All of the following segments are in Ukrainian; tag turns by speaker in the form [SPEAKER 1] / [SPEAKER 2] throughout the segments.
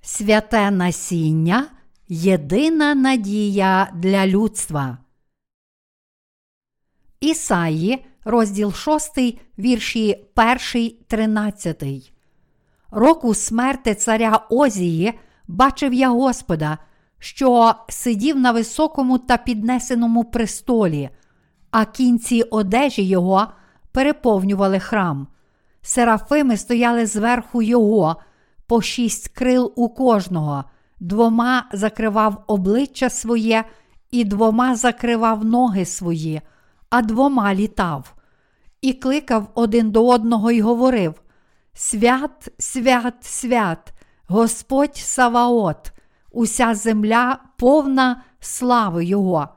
[SPEAKER 1] Святе насіння єдина надія для людства. Ісаї, розділ 6, вірші 1, 13. Року смерти царя Озії бачив я Господа, що сидів на високому та піднесеному престолі, а кінці одежі його переповнювали храм. Серафими стояли зверху його, по шість крил у кожного, двома закривав обличчя своє, і двома закривав ноги свої, а двома літав, і кликав один до одного і говорив: Свят, свят, свят, Господь Саваот, уся земля повна слави Його.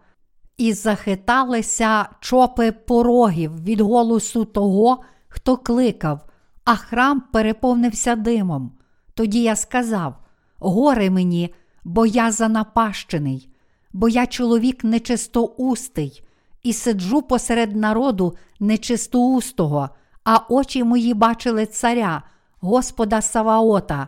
[SPEAKER 1] І захиталися чопи порогів від голосу того, хто кликав, а храм переповнився димом. Тоді я сказав: Горе мені, бо я занапащений, бо я чоловік нечистоустий, і сиджу посеред народу нечистоустого, а очі мої бачили царя, Господа Саваота,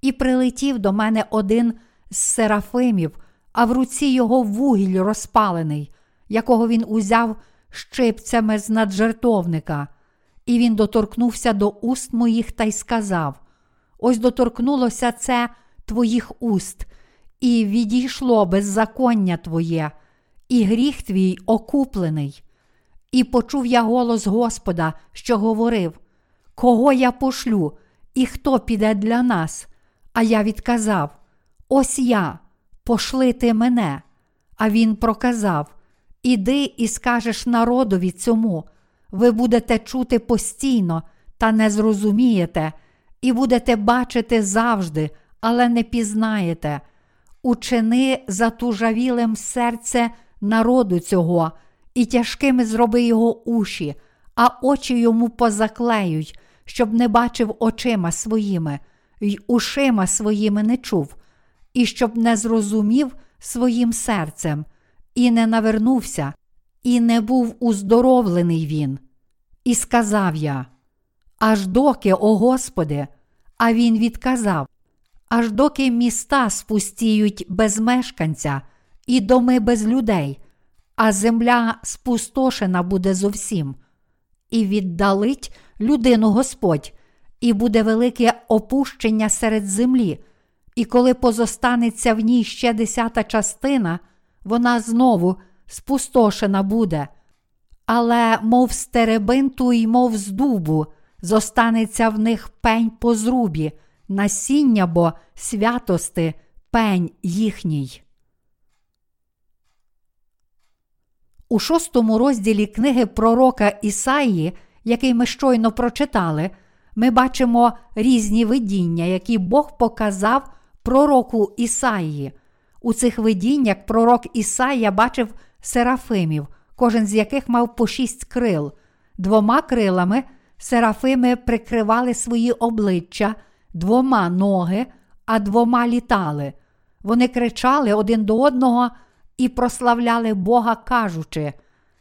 [SPEAKER 1] і прилетів до мене один з серафимів, а в руці його вугіль розпалений, якого він узяв щипцями з наджертовника. І він доторкнувся до уст моїх та й сказав: Ось доторкнулося це твоїх уст, і відійшло беззаконня Твоє, і гріх твій окуплений. І почув я голос Господа, що говорив: Кого я пошлю, і хто піде для нас? А я відказав: Ось я, пошли ти мене. А він проказав: Іди і скажеш народові цьому, ви будете чути постійно, та не зрозумієте, і будете бачити завжди, але не пізнаєте. Учини затужавілим серце народу цього, і тяжкими зроби його уші, а очі йому позаклеють, щоб не бачив очима своїми, й ушима своїми не чув, і щоб не зрозумів своїм серцем, і не навернувся, і не був уздоровлений він. І сказав я: Аж доки, о Господи, а він відказав, аж доки міста спустіють без мешканця, і доми без людей, а земля спустошена буде зовсім, і віддалить людину Господь, і буде велике опущення серед землі, і коли позостанеться в ній ще десята частина, вона знову спустошена буде. Але, мов з теребинту й мов з дубу, зостанеться в них пень по зрубі, насіння бо святости пень їхній. У шостому розділі книги пророка Ісаї, який ми щойно прочитали, ми бачимо різні видіння, які Бог показав пророку Ісаї. У цих видіннях пророк Ісая бачив серафимів, кожен з яких мав по шість крил. Двома крилами серафими прикривали свої обличчя, двома ноги, а двома літали. Вони кричали один до одного і прославляли Бога, кажучи: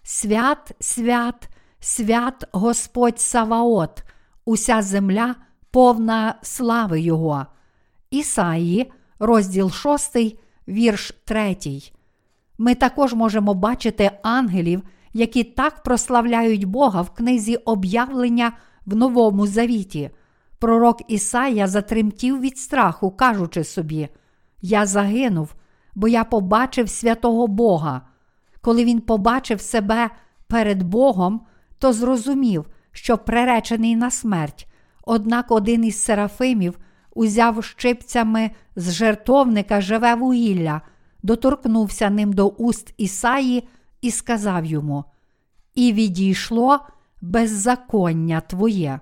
[SPEAKER 1] Свят, свят, свят Господь Саваот, уся земля повна слави Його. Ісаї, розділ 6, вірш 3. Ми також можемо бачити ангелів, які так прославляють Бога в книзі об'явлення в Новому Завіті. Пророк Ісая затремтів від страху, кажучи собі: Я загинув, бо я побачив святого Бога. Коли він побачив себе перед Богом, то зрозумів, що приречений на смерть. Однак один із серафимів узяв щипцями з жертовника живе вугілля, доторкнувся ним до уст Ісаї і сказав йому: І відійшло беззаконня твоє.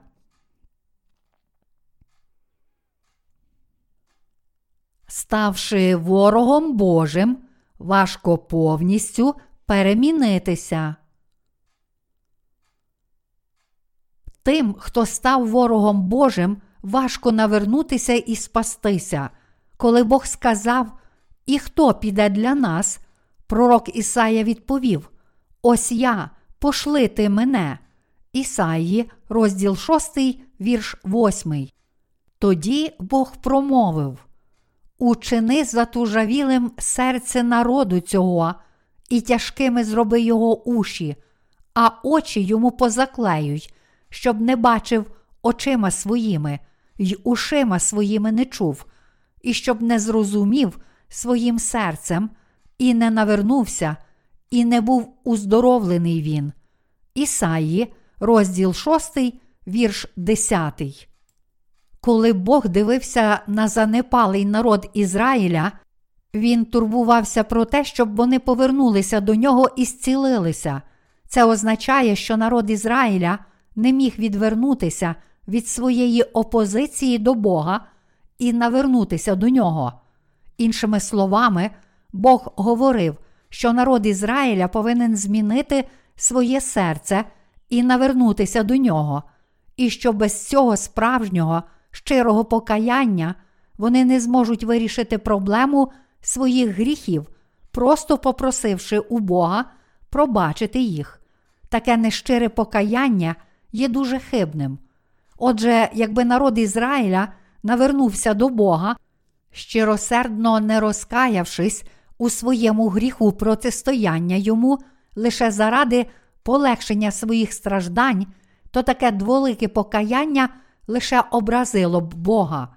[SPEAKER 1] Ставши ворогом Божим, важко повністю перемінитися. Тим, хто став ворогом Божим, важко навернутися і спастися. Коли Бог сказав, і хто піде для нас, пророк Ісая відповів: Ось я, пошли ти мене. Ісаї, розділ 6, вірш 8. Тоді Бог промовив: учини затужавілим серце народу цього, і тяжкими зроби його уші, а очі йому позаклеюй, щоб не бачив очима своїми, й ушима своїми не чув, і щоб не зрозумів своїм серцем, і не навернувся, і не був уздоровлений він. Ісаї, розділ 6, вірш 10. Коли Бог дивився на занепалий народ Ізраїля, він турбувався про те, щоб вони повернулися до нього і зцілилися. Це означає, що народ Ізраїля не міг відвернутися від своєї опозиції до Бога і навернутися до нього. Іншими словами, Бог говорив, що народ Ізраїля повинен змінити своє серце і навернутися до нього, і що без цього справжнього, щирого покаяння вони не зможуть вирішити проблему своїх гріхів, просто попросивши у Бога пробачити їх. Таке нещире покаяння є дуже хибним. Отже, якби народ Ізраїля навернувся до Бога, щиросердно не розкаявшись у своєму гріху протистояння йому лише заради полегшення своїх страждань, то таке дволике покаяння лише образило б Бога.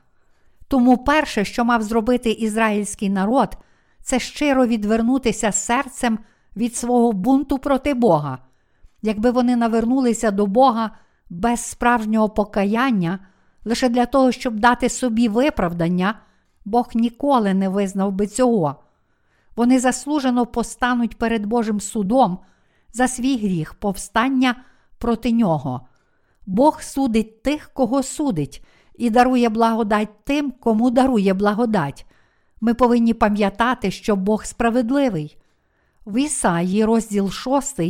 [SPEAKER 1] Тому перше, що мав зробити ізраїльський народ, це щиро відвернутися серцем від свого бунту проти Бога. Якби вони навернулися до Бога без справжнього покаяння, лише для того, щоб дати собі виправдання, Бог ніколи не визнав би цього. Вони заслужено постануть перед Божим судом за свій гріх повстання проти нього. Бог судить тих, кого судить, і дарує благодать тим, кому дарує благодать. Ми повинні пам'ятати, що Бог справедливий. В Ісаї, розділ 6,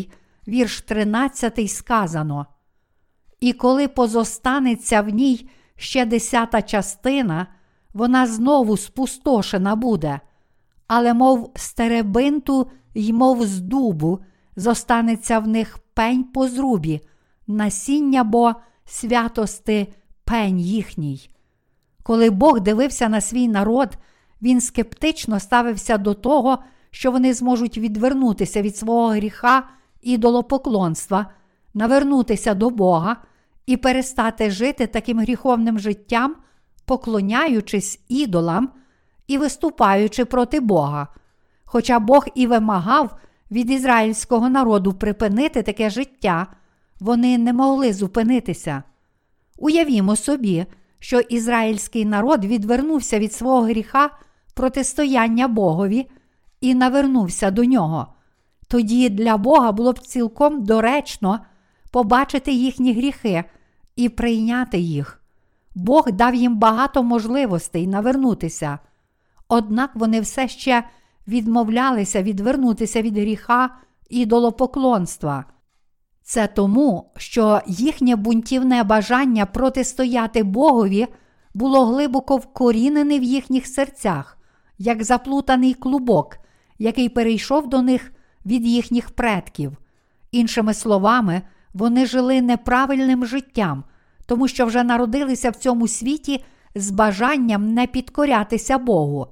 [SPEAKER 1] вірш 13 сказано. І коли позостанеться в ній ще десята частина, вона знову спустошена буде, але, мов стеребинту й мов з дубу, зостанеться в них пень по зрубі, насіння бо святости пень їхній. Коли Бог дивився на свій народ, він скептично ставився до того, що вони зможуть відвернутися від свого гріха і долопоклонства, навернутися до Бога і перестати жити таким гріховним життям, поклоняючись ідолам і виступаючи проти Бога. Хоча Бог і вимагав від ізраїльського народу припинити таке життя, вони не могли зупинитися. Уявімо собі, що ізраїльський народ відвернувся від свого гріха протистояння Богові і навернувся до нього. Тоді для Бога було б цілком доречно побачити їхні гріхи і прийняти їх. Бог дав їм багато можливостей навернутися, однак вони все ще відмовлялися відвернутися від гріха і долопоклонства. Це тому, що їхнє бунтівне бажання протистояти Богові було глибоко вкорінене в їхніх серцях, як заплутаний клубок, який перейшов до них від їхніх предків. Іншими словами, вони жили неправильним життям, тому що вже народилися в цьому світі з бажанням не підкорятися Богу.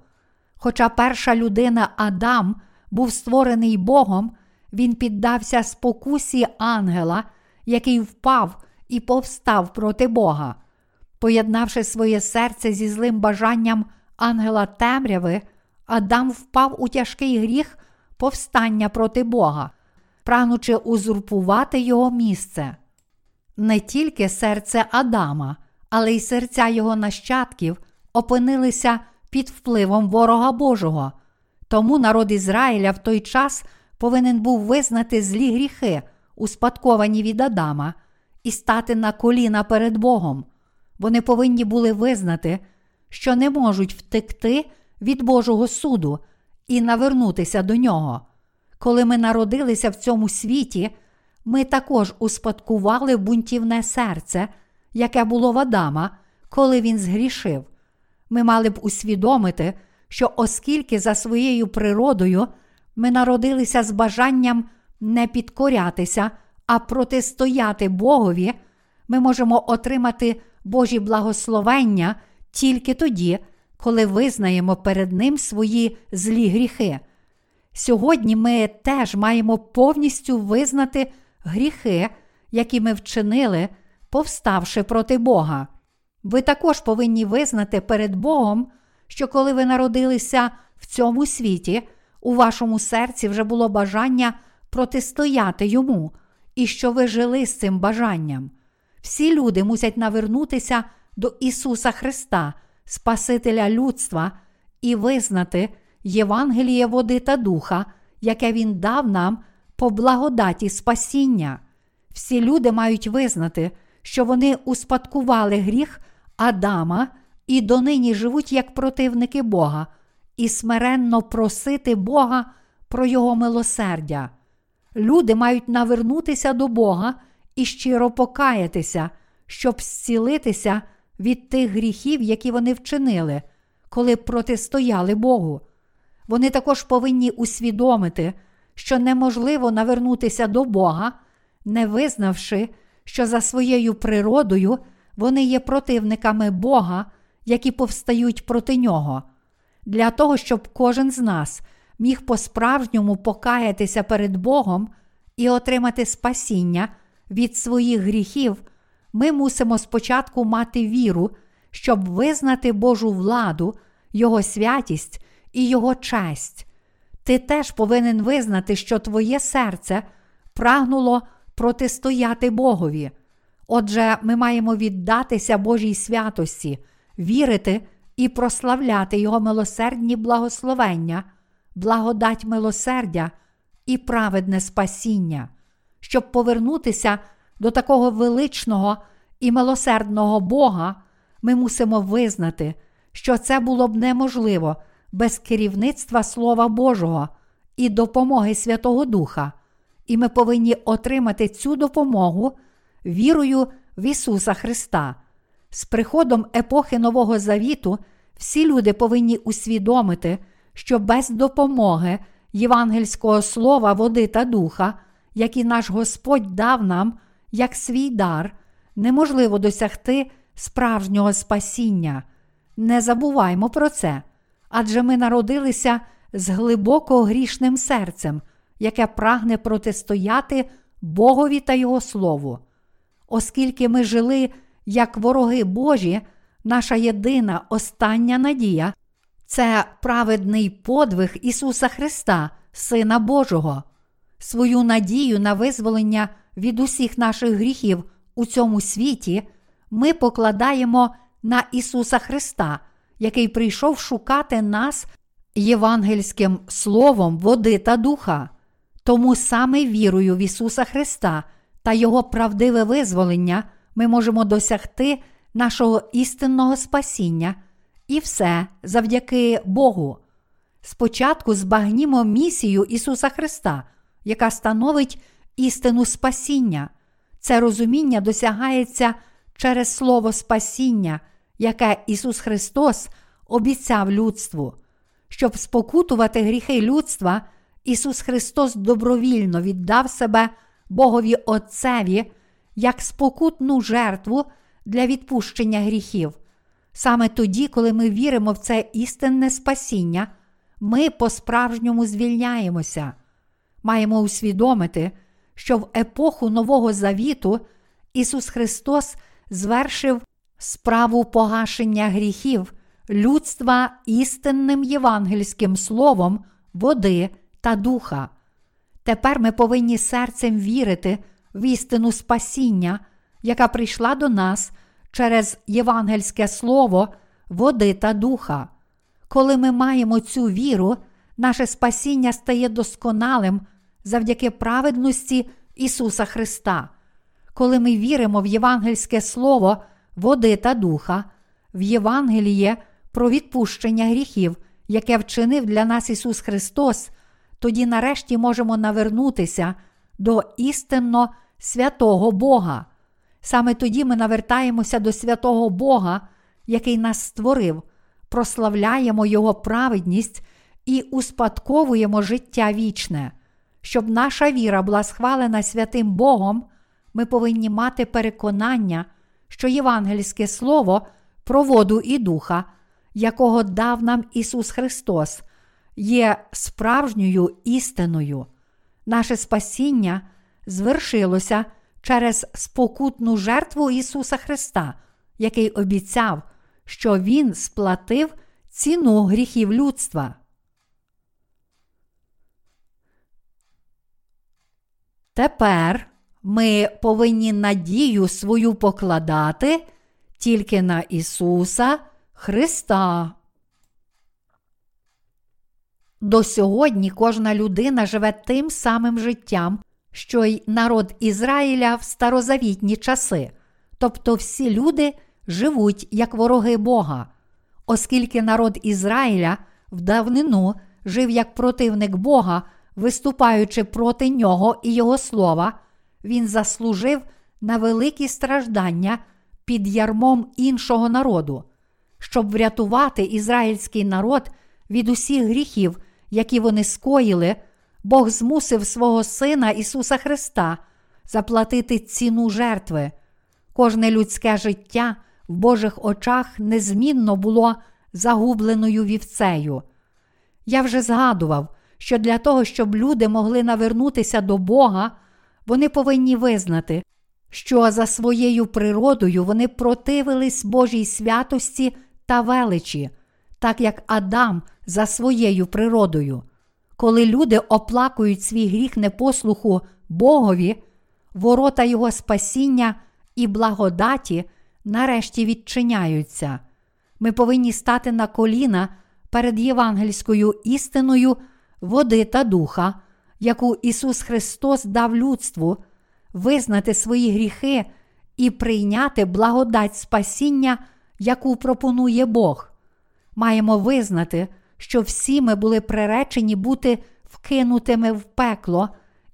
[SPEAKER 1] Хоча перша людина Адам був створений Богом, він піддався спокусі ангела, який впав і повстав проти Бога. Поєднавши своє серце зі злим бажанням ангела темряви, Адам впав у тяжкий гріх повстання проти Бога, прагнучи узурпувати його місце. Не тільки серце Адама, але й серця його нащадків опинилися під впливом ворога Божого. Тому народ Ізраїля в той час повинен був визнати злі гріхи, успадковані від Адама, і стати на коліна перед Богом. Вони повинні були визнати, що не можуть втекти від Божого суду і навернутися до нього. Коли ми народилися в цьому світі, ми також успадкували бунтівне серце, яке було в Адама, коли він згрішив. Ми мали б усвідомити, що оскільки за своєю природою ми народилися з бажанням не підкорятися, а протистояти Богові, ми можемо отримати Божі благословення тільки тоді, коли визнаємо перед Ним свої злі гріхи. Сьогодні ми теж маємо повністю визнати гріхи, які ми вчинили, повставши проти Бога. Ви також повинні визнати перед Богом, що коли ви народилися в цьому світі, у вашому серці вже було бажання протистояти йому, і що ви жили з цим бажанням. Всі люди мусять навернутися до Ісуса Христа, Спасителя людства, і визнати Євангеліє води та духа, яке Він дав нам по благодаті спасіння. Всі люди мають визнати, що вони успадкували гріх Адама і донині живуть як противники Бога, і смиренно просити Бога про Його милосердя. Люди мають навернутися до Бога і щиро покаятися, щоб зцілитися від тих гріхів, які вони вчинили, коли протистояли Богу. Вони також повинні усвідомити, що неможливо навернутися до Бога, не визнавши, що за своєю природою вони є противниками Бога, які повстають проти нього. Для того, щоб кожен з нас міг по-справжньому покаятися перед Богом і отримати спасіння від своїх гріхів, ми мусимо спочатку мати віру, щоб визнати Божу владу, Його святість і Його честь. Ти теж повинен визнати, що твоє серце прагнуло протистояти Богові. Отже, ми маємо віддатися Божій святості, вірити і прославляти Його милосердні благословення, благодать милосердя і праведне спасіння, щоб повернутися до такого величного і милосердного Бога, ми мусимо визнати, що це було б неможливо без керівництва Слова Божого і допомоги Святого Духа, і ми повинні отримати цю допомогу вірою в Ісуса Христа. З приходом епохи Нового Завіту всі люди повинні усвідомити, що без допомоги євангельського слова, води та духа, які наш Господь дав нам як свій дар, неможливо досягти справжнього спасіння. Не забуваймо про це, адже ми народилися з глибоко грішним серцем, яке прагне протистояти Богові та Його Слову. Оскільки ми жили як вороги Божі, наша єдина остання надія це праведний подвиг Ісуса Христа, Сина Божого. Свою надію на визволення від усіх наших гріхів у цьому світі ми покладаємо на Ісуса Христа, який прийшов шукати нас євангельським словом води та духа. Тому саме вірою в Ісуса Христа та Його правдиве визволення ми можемо досягти нашого істинного спасіння і все завдяки Богу. Спочатку збагнімо місію Ісуса Христа, яка становить істину спасіння. Це розуміння досягається через Слово спасіння, яке Ісус Христос обіцяв людству. Щоб спокутувати гріхи людства, Ісус Христос добровільно віддав себе Богові Отцеві як спокутну жертву для відпущення гріхів. Саме тоді, коли ми віримо в це істинне спасіння, ми по-справжньому звільняємося. Маємо усвідомити, що в епоху Нового Завіту Ісус Христос звершив справу погашення гріхів людства істинним євангельським словом води та духа. Тепер ми повинні серцем вірити в істину спасіння, яка прийшла до нас через євангельське слово води та духа. Коли ми маємо цю віру, наше спасіння стає досконалим завдяки праведності Ісуса Христа. Коли ми віримо в євангельське слово води та духа, в Євангеліє про відпущення гріхів, яке вчинив для нас Ісус Христос, тоді нарешті можемо навернутися до істинно святого Бога. Саме тоді ми навертаємося до святого Бога, який нас створив, прославляємо Його праведність і успадковуємо життя вічне. Щоб наша віра була схвалена святим Богом, ми повинні мати переконання, що євангельське слово про воду і духа якого дав нам Ісус Христос, є справжньою істиною. Наше спасіння звершилося через спокутну жертву Ісуса Христа, який обіцяв, що Він сплатив ціну гріхів людства. Тепер ми повинні надію свою покладати тільки на Ісуса Христа. До сьогодні кожна людина живе тим самим життям, що й народ Ізраїля в старозавітні часи, тобто всі люди живуть як вороги Бога, оскільки народ Ізраїля в давнину жив як противник Бога, виступаючи проти нього і Його слова, він заслужив на великі страждання під ярмом іншого народу, щоб врятувати ізраїльський народ від усіх гріхів, які вони скоїли. Бог змусив свого Сина Ісуса Христа заплатити ціну жертви. Кожне людське життя в Божих очах незмінно було загубленою вівцею. Я вже згадував, що для того, щоб люди могли навернутися до Бога, вони повинні визнати, що за своєю природою вони противились Божій святості та величі, так як Адам за своєю природою. Коли люди оплакують свій гріх непослуху Богові, ворота Його спасіння і благодаті нарешті відчиняються. Ми повинні стати на коліна перед євангельською істиною води та духа, яку Ісус Христос дав людству, визнати свої гріхи і прийняти благодать спасіння, яку пропонує Бог. Маємо визнати, що всі ми були приречені бути вкинутими в пекло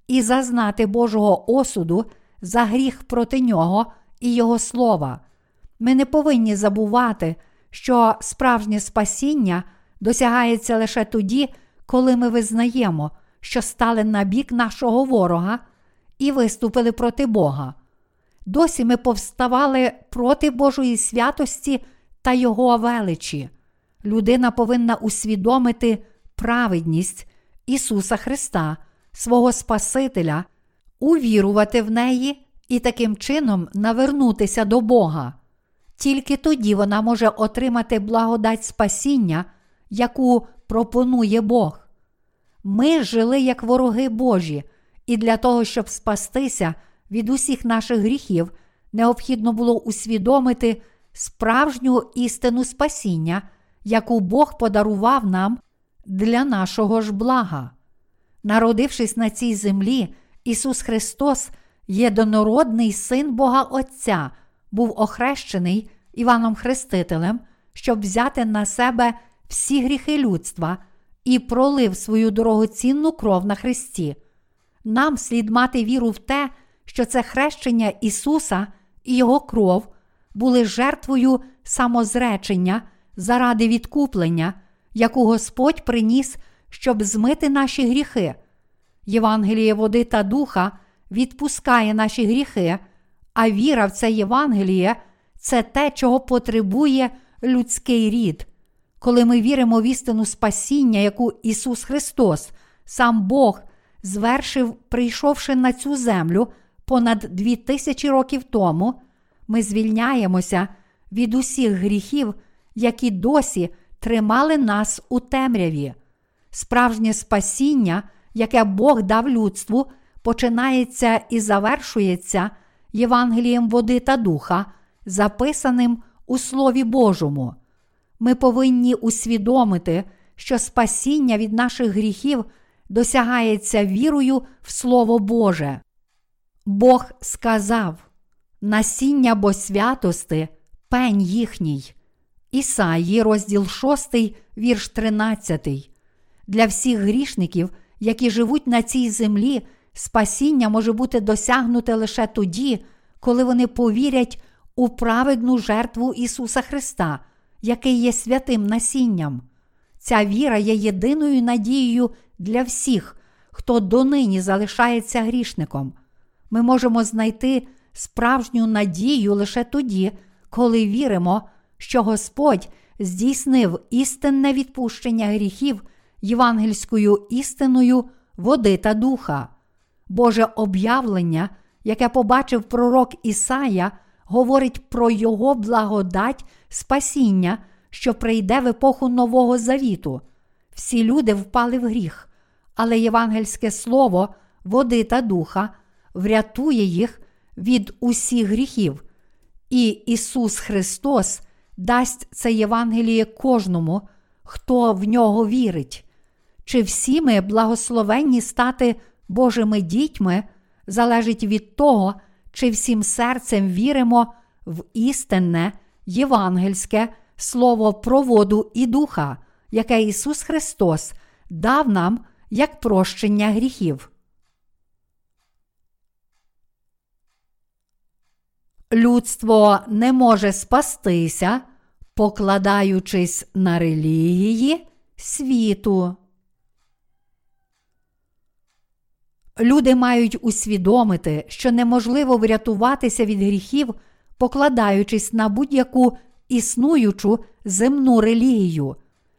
[SPEAKER 1] і зазнати Божого осуду за гріх проти нього і Його слова. Ми не повинні забувати, що справжнє спасіння досягається лише тоді, коли ми визнаємо, що стали на бік нашого ворога і виступили проти Бога. Досі ми повставали проти Божої святості та Його величі. Людина повинна усвідомити праведність Ісуса Христа, свого Спасителя, увірувати в неї і таким чином навернутися до Бога. Тільки тоді вона може отримати благодать спасіння, яку пропонує Бог. Ми жили як вороги Божі, і для того, щоб спастися від усіх наших гріхів, необхідно було усвідомити справжню істину спасіння, яку Бог подарував нам для нашого ж блага. Народившись на цій землі, Ісус Христос, єдинородний Син Бога Отця, був охрещений Іваном Хрестителем, щоб взяти на себе всі гріхи людства і пролив свою дорогоцінну кров на Христі. Нам слід мати віру в те, що це хрещення Ісуса і Його кров були жертвою самозречення заради відкуплення, яку Господь приніс, щоб змити наші гріхи. Євангеліє води та духа відпускає наші гріхи, а віра в це Євангеліє це те, чого потребує людський рід. Коли ми віримо в істину спасіння, яку Ісус Христос, сам Бог, звершив, прийшовши на цю землю понад дві тисячі років тому, ми звільняємося від усіх гріхів, які досі тримали нас у темряві. Справжнє спасіння, яке Бог дав людству, починається і завершується Євангелієм води та духа, записаним у Слові Божому. Ми повинні усвідомити, що спасіння від наших гріхів досягається вірою в Слово Боже. Бог сказав: насіння бо святости, пень їхній. Ісаї, розділ 6, вірш 13. Для всіх грішників, які живуть на цій землі, спасіння може бути досягнуте лише тоді, коли вони повірять у праведну жертву Ісуса Христа, який є святим насінням. Ця віра є єдиною надією для всіх, хто донині залишається грішником. Ми можемо знайти справжню надію лише тоді, коли віримо, що Господь здійснив істинне відпущення гріхів євангельською істиною води та духа. Боже об'явлення, яке побачив пророк Ісая, говорить про Його благодать спасіння, що прийде в епоху Нового Завіту. Всі люди впали в гріх, але євангельське слово води та духа врятує їх від усіх гріхів. І Ісус Христос дасть це Євангеліє кожному, хто в нього вірить. Чи всі ми благословенні стати Божими дітьми, залежить від того, чи всім серцем віримо в істинне, євангельське слово про воду і духа, яке Ісус Христос дав нам як прощення гріхів. Людство не може спастися, покладаючись на релігії світу. Люди мають усвідомити, що неможливо врятуватися від гріхів, покладаючись на будь-яку існуючу земну релігію.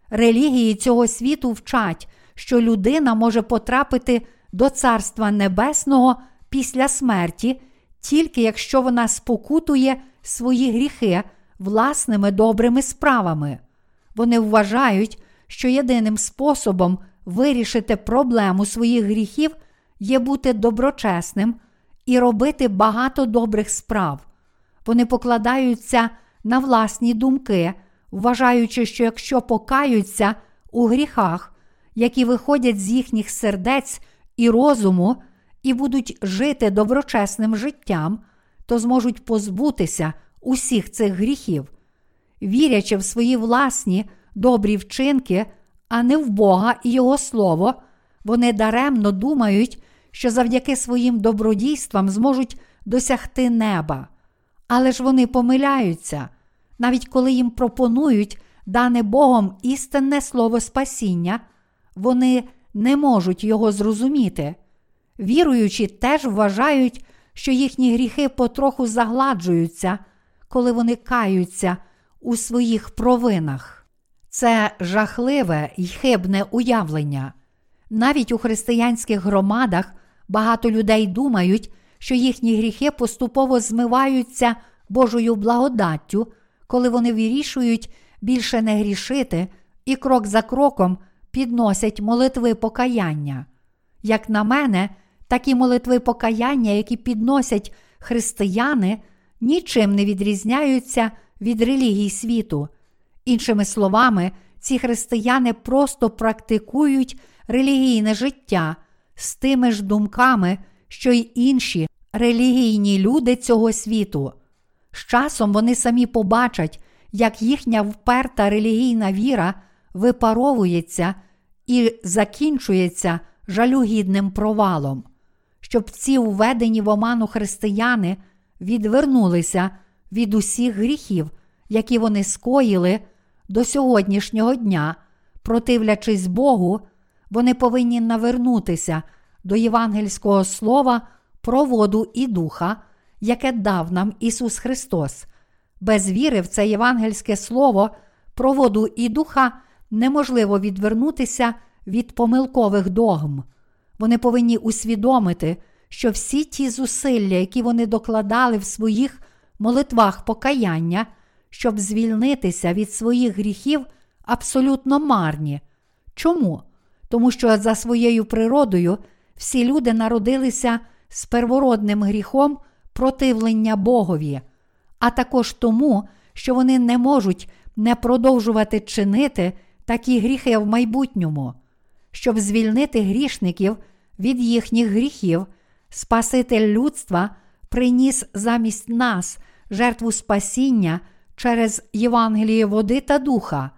[SPEAKER 1] Релігії цього світу вчать, що людина може потрапити до Царства Небесного після смерті, тільки якщо вона спокутує свої гріхи власними добрими справами. Вони вважають, що єдиним способом вирішити проблему своїх гріхів є бути доброчесним і робити багато добрих справ. Вони покладаються на власні думки, вважаючи, що якщо покаються у гріхах, які виходять з їхніх сердець і розуму, і будуть жити доброчесним життям, то зможуть позбутися усіх цих гріхів, вірячи в свої власні добрі вчинки, а не в Бога і Його Слово, вони даремно думають, що завдяки своїм добродійствам зможуть досягти неба. Але ж вони помиляються, навіть коли їм пропонують дане Богом істинне слово спасіння, вони не можуть його зрозуміти. Віруючі теж вважають, що їхні гріхи потроху загладжуються, коли вони каються у своїх провинах. Це жахливе й хибне уявлення. Навіть у християнських громадах багато людей думають, що їхні гріхи поступово змиваються Божою благодаттю, коли вони вирішують більше не грішити і крок за кроком підносять молитви покаяння. Як на мене, такі молитви покаяння, які підносять християни, нічим не відрізняються від релігій світу. Іншими словами, ці християни просто практикують релігійне життя з тими ж думками, що й інші релігійні люди цього світу. З часом вони самі побачать, як їхня вперта релігійна віра випаровується і закінчується жалюгідним провалом, щоб ці введені в оману християни відвернулися від усіх гріхів, які вони скоїли до сьогоднішнього дня, противлячись Богу, вони повинні навернутися до євангельського слова про воду і духа, яке дав нам Ісус Христос. Без віри в це євангельське слово про воду і духа неможливо відвернутися від помилкових догм. Вони повинні усвідомити, що всі ті зусилля, які вони докладали в своїх молитвах покаяння, щоб звільнитися від своїх гріхів, абсолютно марні. Чому? Тому що за своєю природою всі люди народилися з первородним гріхом противлення Богові, а також тому, що вони не можуть не продовжувати чинити такі гріхи в майбутньому, щоб звільнити грішників від їхніх гріхів, Спаситель людства приніс замість нас жертву спасіння через Євангеліє води та духа,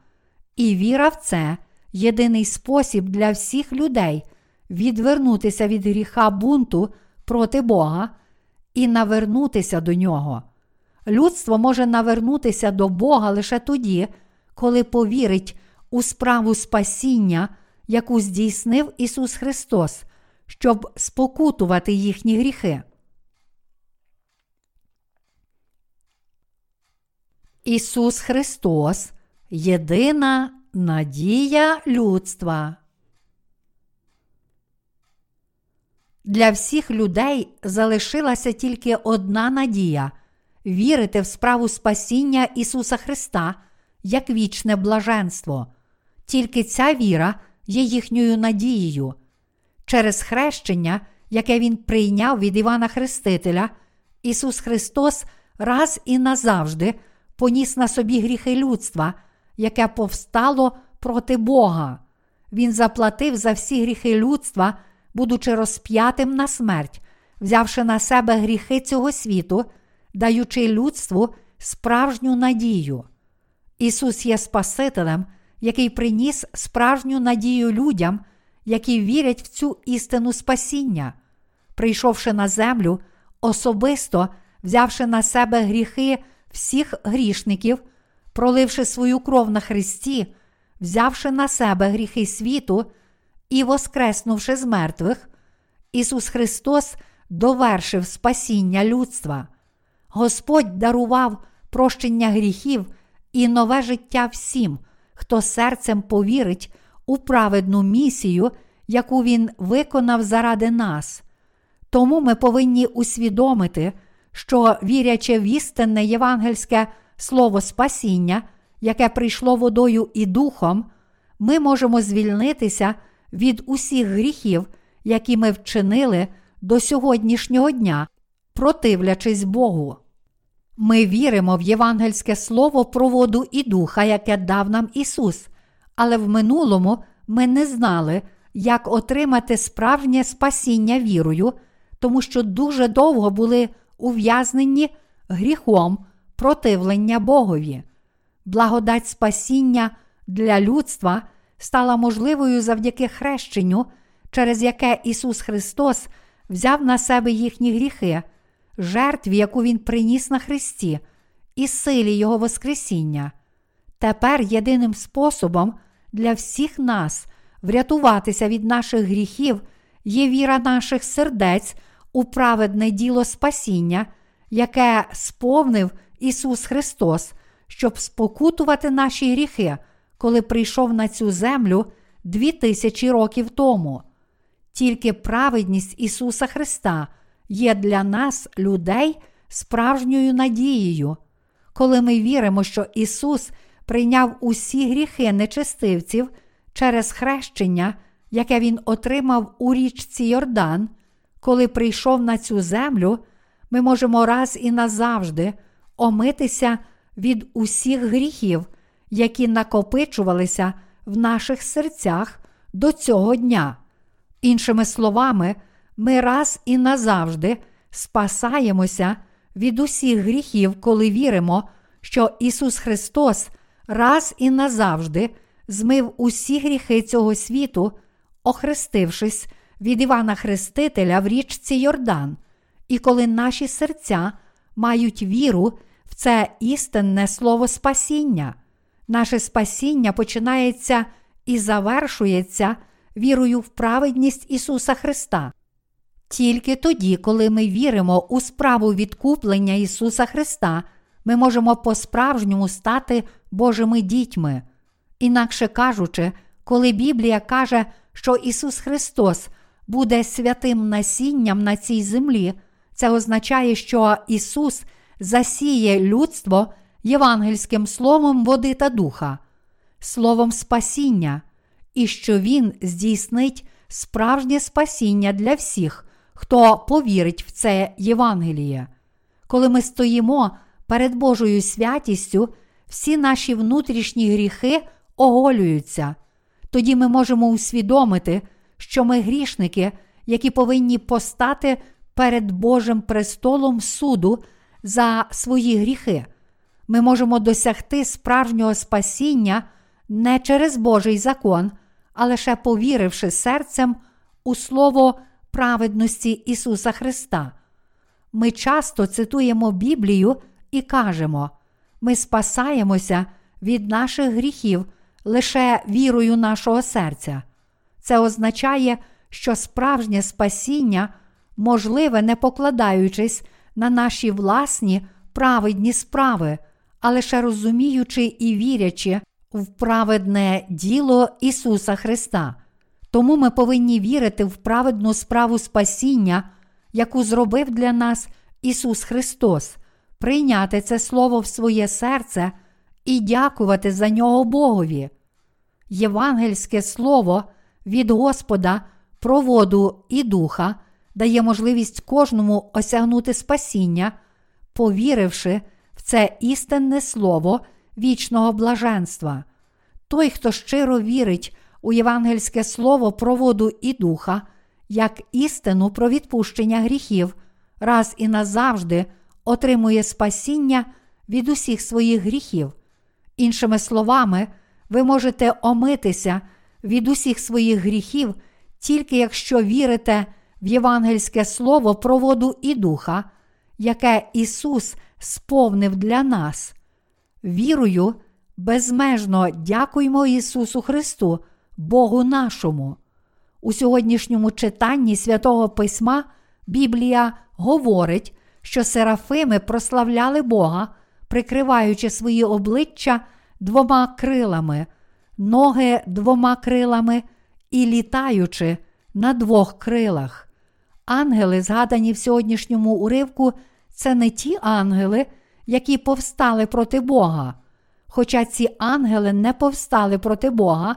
[SPEAKER 1] і віра в це єдиний спосіб для всіх людей відвернутися від гріха бунту проти Бога і навернутися до нього. Людство може навернутися до Бога лише тоді, коли повірить у справу спасіння, яку здійснив Ісус Христос, щоб спокутувати їхні гріхи. Ісус Христос єдина надія людства. Для всіх людей залишилася тільки одна надія вірити в справу спасіння Ісуса Христа як вічне блаженство. Тільки ця віра є їхньою надією. Через хрещення, яке Він прийняв від Івана Хрестителя, Ісус Христос раз і назавжди поніс на собі гріхи людства, яке повстало проти Бога. Він заплатив за всі гріхи людства, будучи розп'ятим на смерть, взявши на себе гріхи цього світу, даючи людству справжню надію. Ісус є Спасителем, який приніс справжню надію людям, які вірять в цю істину спасіння, прийшовши на землю, особисто взявши на себе гріхи всіх грішників, проливши свою кров на Христі, взявши на себе гріхи світу і воскреснувши з мертвих, Ісус Христос довершив спасіння людства. Господь дарував прощення гріхів і нове життя всім, хто серцем повірить у праведну місію, яку Він виконав заради нас. Тому ми повинні усвідомити, що, вірячи в істинне євангельське слово спасіння, яке прийшло водою і духом, ми можемо звільнитися від усіх гріхів, які ми вчинили до сьогоднішнього дня, противлячись Богу. Ми віримо в євангельське слово про воду і духа, яке дав нам Ісус, але в минулому ми не знали, як отримати справжнє спасіння вірою, тому що дуже довго були ув'язнені гріхом противлення Богові. Благодать спасіння для людства стала можливою завдяки хрещенню, через яке Ісус Христос взяв на себе їхні гріхи, жертві, яку Він приніс на Христі, і силі Його Воскресіння. Тепер єдиним способом для всіх нас врятуватися від наших гріхів є віра наших сердець у праведне діло спасіння, яке сповнив Ісус Христос, щоб спокутувати наші гріхи, коли прийшов на цю землю дві тисячі років тому. Тільки праведність Ісуса Христа є для нас, людей, справжньою надією. Коли ми віримо, що Ісус прийняв усі гріхи нечестивців через хрещення, яке Він отримав у річці Йордан, коли прийшов на цю землю, ми можемо раз і назавжди омитися від усіх гріхів, які накопичувалися в наших серцях до цього дня. Іншими словами, ми раз і назавжди спасаємося від усіх гріхів, коли віримо, що Ісус Христос раз і назавжди змив усі гріхи цього світу, охрестившись від Івана Хрестителя в річці Йордан, і коли наші серця мають віру в це істинне слово спасіння, наше спасіння починається і завершується вірою в праведність Ісуса Христа. Тільки тоді, коли ми віримо у справу відкуплення Ісуса Христа, ми можемо по-справжньому стати Божими дітьми. Інакше кажучи, коли Біблія каже, що Ісус Христос буде святим насінням на цій землі, це означає, що Ісус засіє людство євангельським словом води та духа, словом спасіння, і що Він здійснить справжнє спасіння для всіх, хто повірить в це Євангеліє. Коли ми стоїмо перед Божою святістю, всі наші внутрішні гріхи оголюються. Тоді ми можемо усвідомити, що ми грішники, які повинні постати перед Божим престолом суду за свої гріхи. Ми можемо досягти справжнього спасіння не через Божий закон, а лише повіривши серцем у Слово праведності Ісуса Христа. Ми часто цитуємо Біблію і кажемо: ми спасаємося від наших гріхів лише вірою нашого серця. Це означає, що справжнє спасіння можливе, не покладаючись на наші власні праведні справи, а лише розуміючи і вірячи в праведне діло Ісуса Христа. Тому ми повинні вірити в праведну справу спасіння, яку зробив для нас Ісус Христос, прийняти це Слово в своє серце і дякувати за нього Богові. Євангельське Слово від Господа про воду і духа дає можливість кожному осягнути спасіння, повіривши в це істинне слово вічного блаженства. Той, хто щиро вірить у євангельське слово про воду і духа, як істину про відпущення гріхів, раз і назавжди отримує спасіння від усіх своїх гріхів. Іншими словами, ви можете омитися від усіх своїх гріхів, тільки якщо вірите в євангельське слово про воду і духа, яке Ісус сповнив для нас. Вірою, безмежно дякуємо Ісусу Христу, Богу нашому. У сьогоднішньому читанні святого Письма Біблія говорить, що серафими прославляли Бога, прикриваючи свої обличчя двома крилами, ноги двома крилами і літаючи на двох крилах. Ангели, згадані в сьогоднішньому уривку, це не ті ангели, які повстали проти Бога. Хоча ці ангели не повстали проти Бога,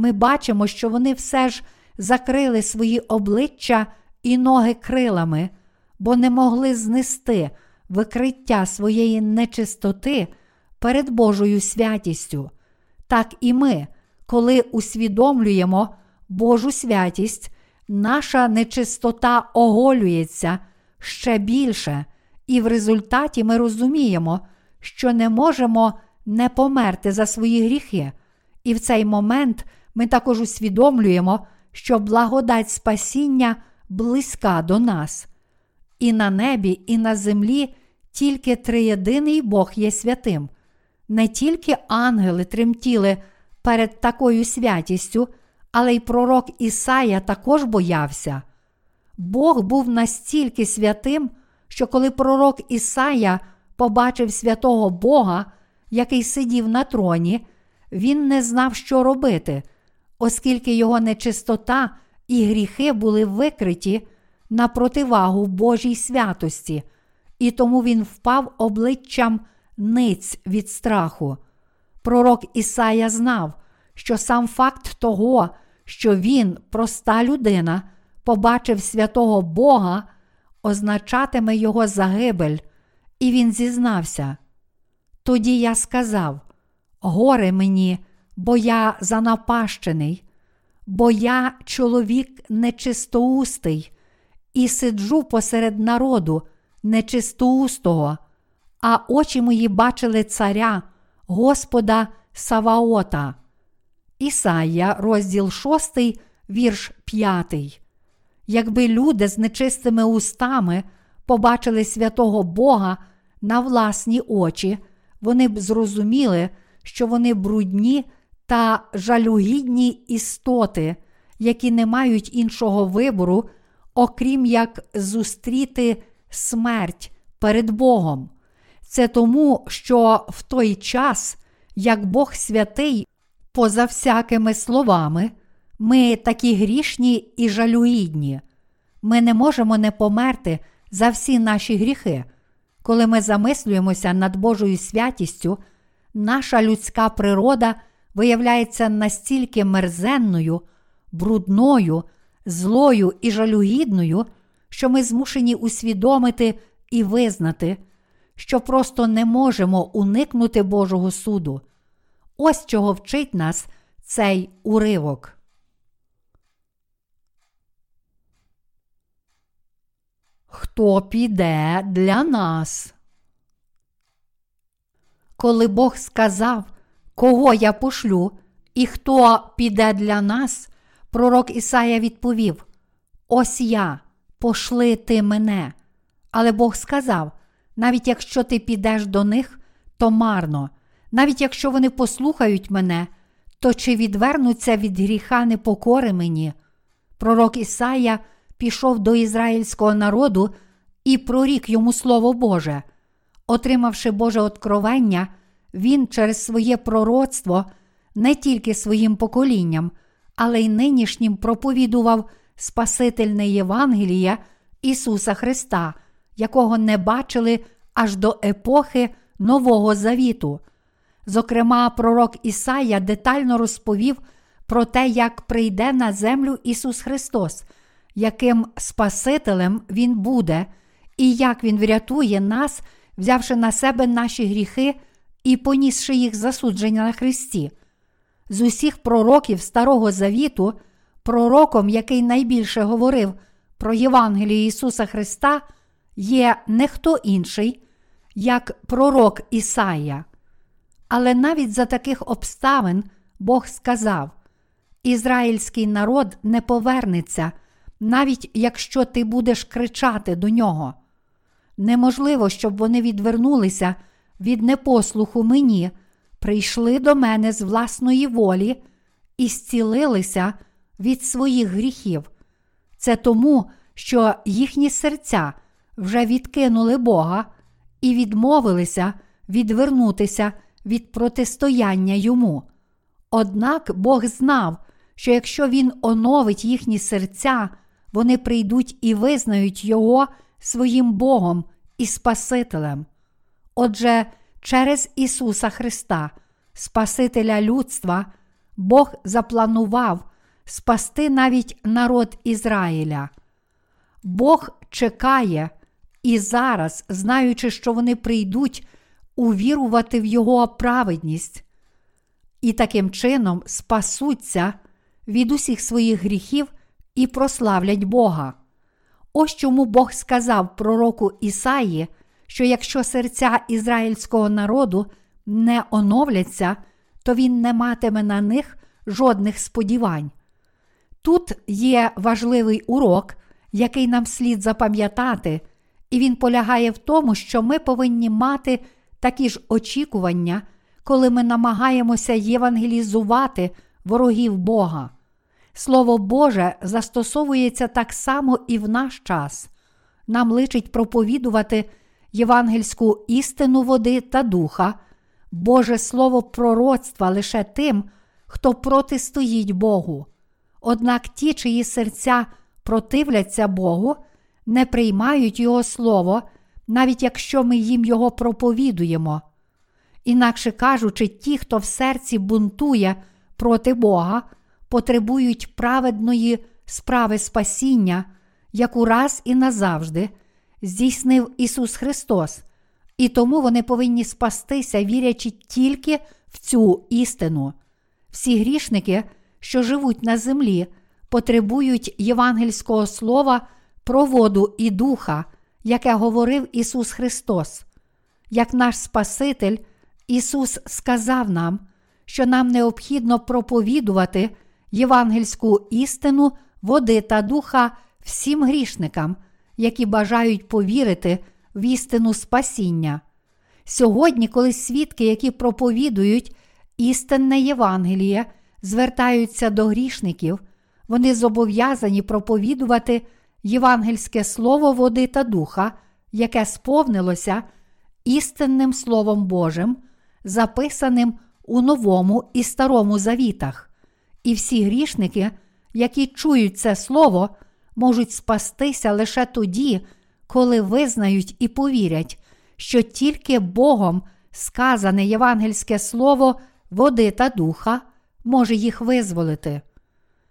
[SPEAKER 1] ми бачимо, що вони все ж закрили свої обличчя і ноги крилами, бо не могли знести викриття своєї нечистоти перед Божою святістю. Так і ми, коли усвідомлюємо Божу святість, наша нечистота оголюється ще більше, і в результаті ми розуміємо, що не можемо не померти за свої гріхи. І в цей момент ми також усвідомлюємо, що благодать спасіння близька до нас. І на небі, і на землі тільки триєдиний Бог є святим. Не тільки ангели тремтіли перед такою святістю, але й пророк Ісая також боявся. Бог був настільки святим, що коли пророк Ісая побачив святого Бога, який сидів на троні, він не знав, що робити, оскільки його нечистота і гріхи були викриті на противагу Божій святості, і тому він впав обличчям ниць від страху. Пророк Ісая знав, що сам факт того, що він, проста людина, побачив святого Бога, означатиме його загибель, і він зізнався. Тоді я сказав: Горе мені, бо я занапащений, бо я чоловік нечистоустий, і сиджу посеред народу нечистоустого, а очі мої бачили царя, Господа Саваота. Ісая, розділ 6, вірш 5. Якби люди з нечистими устами побачили святого Бога на власні очі, вони б зрозуміли, що вони брудні та жалюгідні істоти, які не мають іншого вибору, окрім як зустріти смерть перед Богом. Це тому, що в той час, як Бог святий, поза всякими словами, ми такі грішні і жалюгідні. Ми не можемо не померти за всі наші гріхи. Коли ми замислюємося над Божою святістю, наша людська природа виявляється настільки мерзенною, брудною, злою і жалюгідною, що ми змушені усвідомити і визнати, що просто не можемо уникнути Божого суду. Ось чого вчить нас цей уривок. Хто піде для нас? Коли Бог сказав, кого я пошлю, і хто піде для нас, пророк Ісая відповів: Ось я, пошли ти мене. Але Бог сказав: навіть якщо ти підеш до них, то марно, навіть якщо вони послухають мене, то чи відвернуться від гріха непокори мені? Пророк Ісая пішов до ізраїльського народу і прорік йому Слово Боже. Отримавши Боже откровення, він через своє пророцтво не тільки своїм поколінням, але й нинішнім проповідував Спасительне Євангеліє Ісуса Христа, якого не бачили аж до епохи Нового Завіту. Зокрема, пророк Ісая детально розповів про те, як прийде на землю Ісус Христос, яким Спасителем Він буде, і як Він врятує нас, взявши на себе наші гріхи і понісши їх засудження на Христі. З усіх пророків Старого Завіту, пророком, який найбільше говорив про Євангеліє Ісуса Христа, є не хто інший, як пророк Ісая. Але навіть за таких обставин Бог сказав: Ізраїльський народ не повернеться, навіть якщо ти будеш кричати до нього. Неможливо, щоб вони відвернулися від непослуху мені, прийшли до мене з власної волі і зцілилися від своїх гріхів. Це тому, що їхні серця вже відкинули Бога і відмовилися відвернутися від протистояння йому. Однак Бог знав, що якщо Він оновить їхні серця, вони прийдуть і визнають Його своїм Богом і Спасителем. Отже, через Ісуса Христа, Спасителя людства, Бог запланував спасти навіть народ Ізраїля. Бог чекає і зараз, знаючи, що вони прийдуть увірувати в Його праведність, і таким чином спасуться від усіх своїх гріхів і прославлять Бога. Ось чому Бог сказав пророку Ісаї, що якщо серця ізраїльського народу не оновляться, то він не матиме на них жодних сподівань. Тут є важливий урок, який нам слід запам'ятати, і він полягає в тому, що ми повинні мати такі ж очікування, коли ми намагаємося євангелізувати ворогів Бога. Слово Боже застосовується так само і в наш час. Нам личить проповідувати євангельську істину води та духа, Боже Слово пророцтва лише тим, хто протистоїть Богу. Однак ті, чиї серця противляться Богу, не приймають Його Слово, навіть якщо ми їм Його проповідуємо. Інакше кажучи, ті, хто в серці бунтує проти Бога, потребують праведної справи спасіння, яку раз і назавжди здійснив Ісус Христос, і тому вони повинні спастися, вірячи тільки в цю істину. Всі грішники, що живуть на землі, потребують євангельського слова про воду і духа, яке говорив Ісус Христос. Як наш Спаситель, Ісус сказав нам, що нам необхідно проповідувати євангельську істину води та духа всім грішникам, які бажають повірити в істину спасіння. Сьогодні, коли свідки, які проповідують істинне Євангеліє, звертаються до грішників, вони зобов'язані проповідувати євангельське слово води та духа, яке сповнилося істинним Словом Божим, записаним у Новому і Старому Завітах. І всі грішники, які чують це слово, можуть спастися лише тоді, коли визнають і повірять, що тільки Богом сказане євангельське слово води та духа може їх визволити.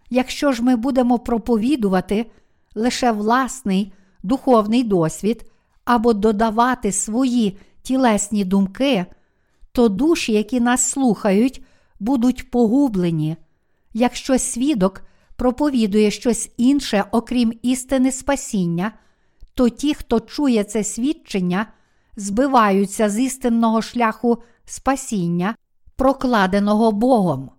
[SPEAKER 1] Якщо ж ми будемо проповідувати лише власний духовний досвід або додавати свої тілесні думки, то душі, які нас слухають, будуть погублені. Якщо свідок проповідує щось інше, окрім істини спасіння, то ті, хто чує це свідчення, збиваються з істинного шляху спасіння, прокладеного Богом.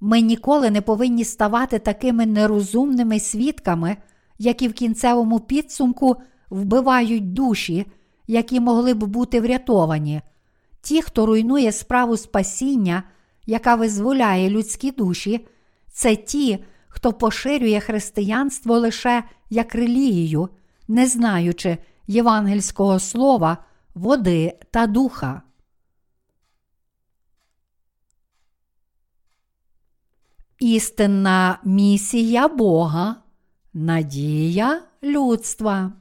[SPEAKER 1] Ми ніколи не повинні ставати такими нерозумними свідками, які в кінцевому підсумку вбивають душі, які могли б бути врятовані. Ті, хто руйнує справу спасіння, яка визволяє людські душі, це ті, хто поширює християнство лише як релігію, не знаючи євангельського слова, води та духа. істинна місія Бога, надія людства.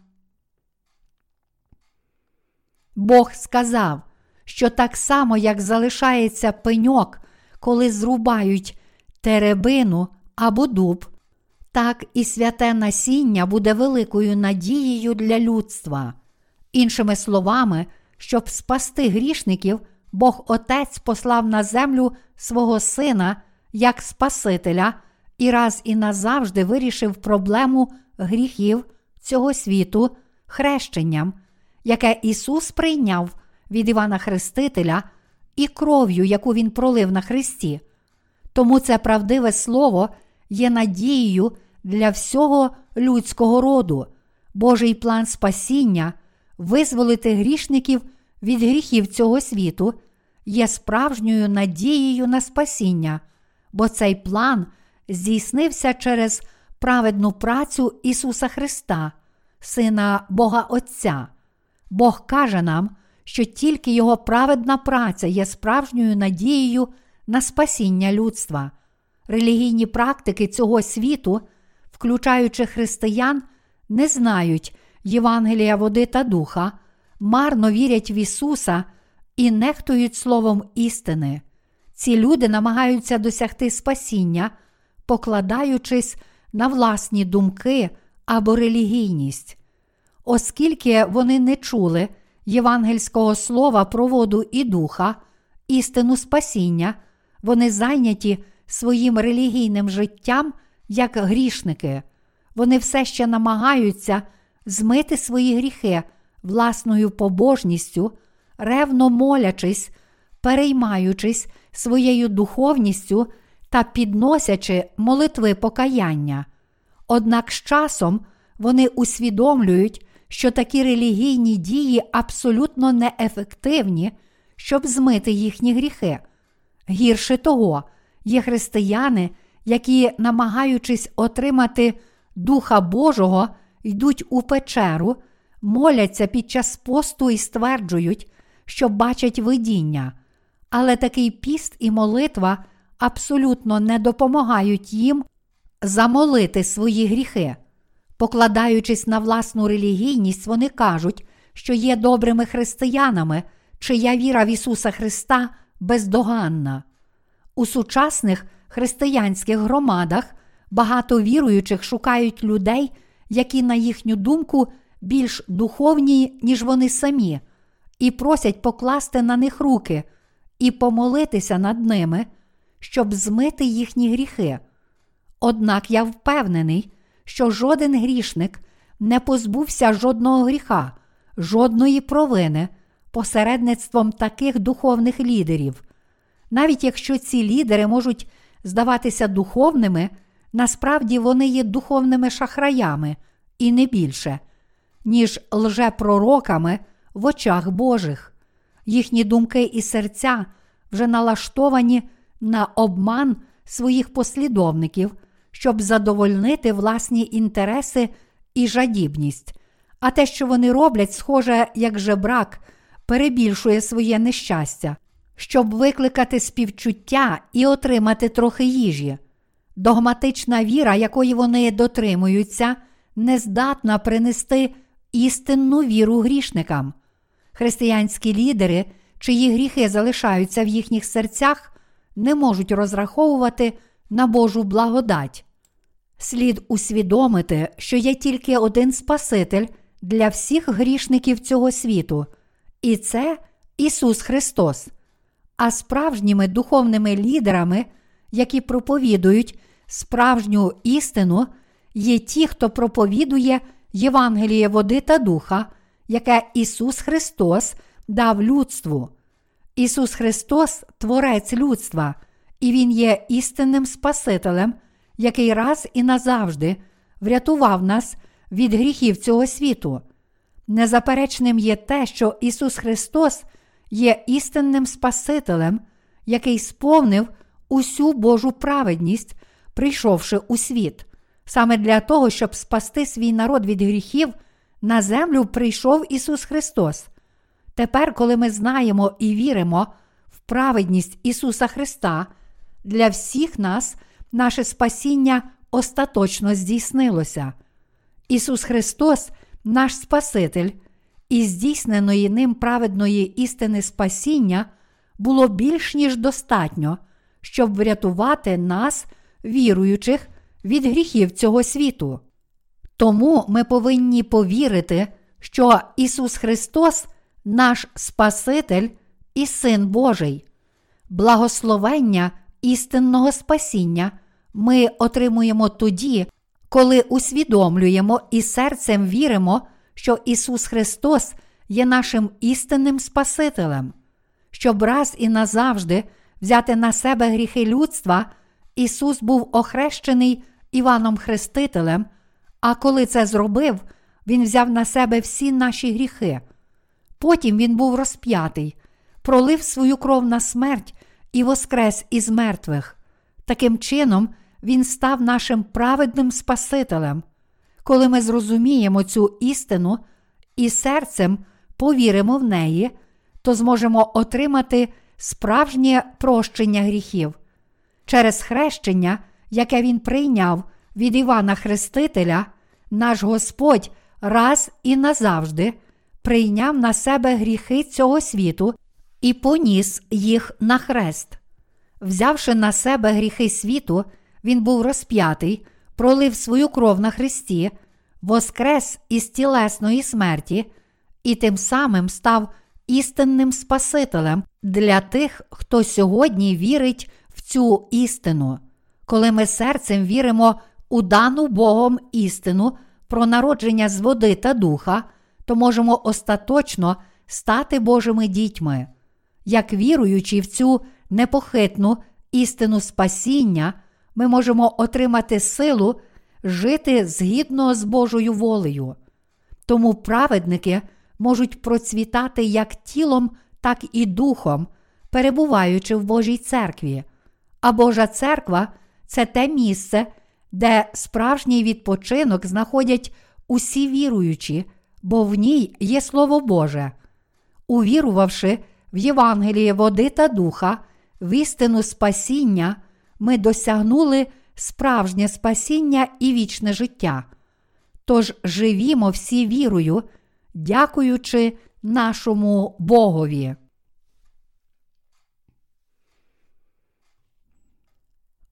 [SPEAKER 1] Бог сказав, що так само, як залишається пеньок, коли зрубають теребину або дуб, так і святе насіння буде великою надією для людства. Іншими словами, щоб спасти грішників, Бог Отець послав на землю свого Сина як Спасителя і раз і назавжди вирішив проблему гріхів цього світу хрещенням, яке Ісус прийняв від Івана Хрестителя і кров'ю, яку Він пролив на Христі. Тому це правдиве Слово є надією для всього людського роду, Божий план спасіння, визволити грішників від гріхів цього світу, є справжньою надією на спасіння, бо цей план здійснився через праведну працю Ісуса Христа, Сина Бога Отця. Бог каже нам, що тільки Його праведна праця є справжньою надією на спасіння людства. Релігійні практики цього світу, включаючи християн, не знають Євангелія води та духа, марно вірять в Ісуса і нехтують словом істини. Ці люди намагаються досягти спасіння, покладаючись на власні думки або релігійність. Оскільки вони не чули євангельського слова про воду і духа, істину спасіння, вони зайняті своїм релігійним життям як грішники. Вони все ще намагаються змити свої гріхи власною побожністю, ревно молячись, переймаючись своєю духовністю та підносячи молитви покаяння. Однак з часом вони усвідомлюють, що такі релігійні дії абсолютно неефективні, щоб змити їхні гріхи. Гірше того, є християни, які, намагаючись отримати Духа Божого, йдуть у печеру, моляться під час посту і стверджують, що бачать видіння, але такий піст і молитва абсолютно не допомагають їм замолити свої гріхи. Покладаючись на власну релігійність, вони кажуть, що є добрими християнами, чия віра в Ісуса Христа бездоганна. У сучасних християнських громадах багато віруючих шукають людей, які, на їхню думку, більш духовні, ніж вони самі, і просять покласти на них руки і помолитися над ними, щоб змити їхні гріхи. Однак я впевнений, що жоден грішник не позбувся жодного гріха, жодної провини посередництвом таких духовних лідерів. Навіть якщо ці лідери можуть здаватися духовними, насправді вони є духовними шахраями і не більше, ніж лжепророками в очах Божих. Їхні думки і серця вже налаштовані на обман своїх послідовників, щоб задовольнити власні інтереси і жадібність. А те, що вони роблять, схоже, як жебрак, перебільшує своє нещастя, щоб викликати співчуття і отримати трохи їжі. Догматична віра, якої вони дотримуються, не здатна принести істинну віру грішникам. Християнські лідери, чиї гріхи залишаються в їхніх серцях, не можуть розраховувати на Божу благодать. Слід усвідомити, що є тільки один Спаситель для всіх грішників цього світу, і це Ісус Христос. А справжніми духовними лідерами, які проповідують справжню істину, є ті, хто проповідує Євангеліє води та духа, яке Ісус Христос дав людству. Ісус Христос Творець людства, і Він є істинним Спасителем, який раз і назавжди врятував нас від гріхів цього світу. Незаперечним є те, що Ісус Христос є істинним Спасителем, який сповнив усю Божу праведність, прийшовши у світ. Саме для того, щоб спасти свій народ від гріхів, на землю прийшов Ісус Христос. Тепер, коли ми знаємо і віримо в праведність Ісуса Христа, для всіх нас наше спасіння остаточно здійснилося. Ісус Христос, наш Спаситель, і здійсненої ним праведної істини спасіння було більш ніж достатньо, щоб врятувати нас, віруючих, від гріхів цього світу. Тому ми повинні повірити, що Ісус Христос, наш Спаситель і Син Божий, благословення істинного спасіння ми отримуємо тоді, коли усвідомлюємо і серцем віримо, що Ісус Христос є нашим істинним Спасителем, щоб раз і назавжди взяти на себе гріхи людства, Ісус був охрещений Іваном Хрестителем, а коли це зробив, Він взяв на себе всі наші гріхи. Потім Він був розп'ятий, пролив свою кров на смерть і воскрес із мертвих. Таким чином, Він став нашим праведним Спасителем. Коли ми зрозуміємо цю істину і серцем повіримо в неї, то зможемо отримати справжнє прощення гріхів. Через хрещення, яке він прийняв від Івана Хрестителя, наш Господь раз і назавжди прийняв на себе гріхи цього світу і поніс їх на хрест. Взявши на себе гріхи світу, він був розп'ятий, пролив свою кров на Христі, воскрес із тілесної смерті і тим самим став істинним Спасителем для тих, хто сьогодні вірить в цю істину. Коли ми серцем віримо у дану Богом істину про народження з води та духа, то можемо остаточно стати Божими дітьми. Як віруючи в цю непохитну істину спасіння, ми можемо отримати силу жити згідно з Божою волею. Тому праведники можуть процвітати як тілом, так і духом, перебуваючи в Божій церкві. А Божа церква це те місце, де справжній відпочинок знаходять усі віруючі, бо в ній є Слово Боже. Увірувавши в Євангеліє води та духа, в істину спасіння, ми досягнули справжнє спасіння і вічне життя. Тож живімо всі вірою, дякуючи нашому Богові.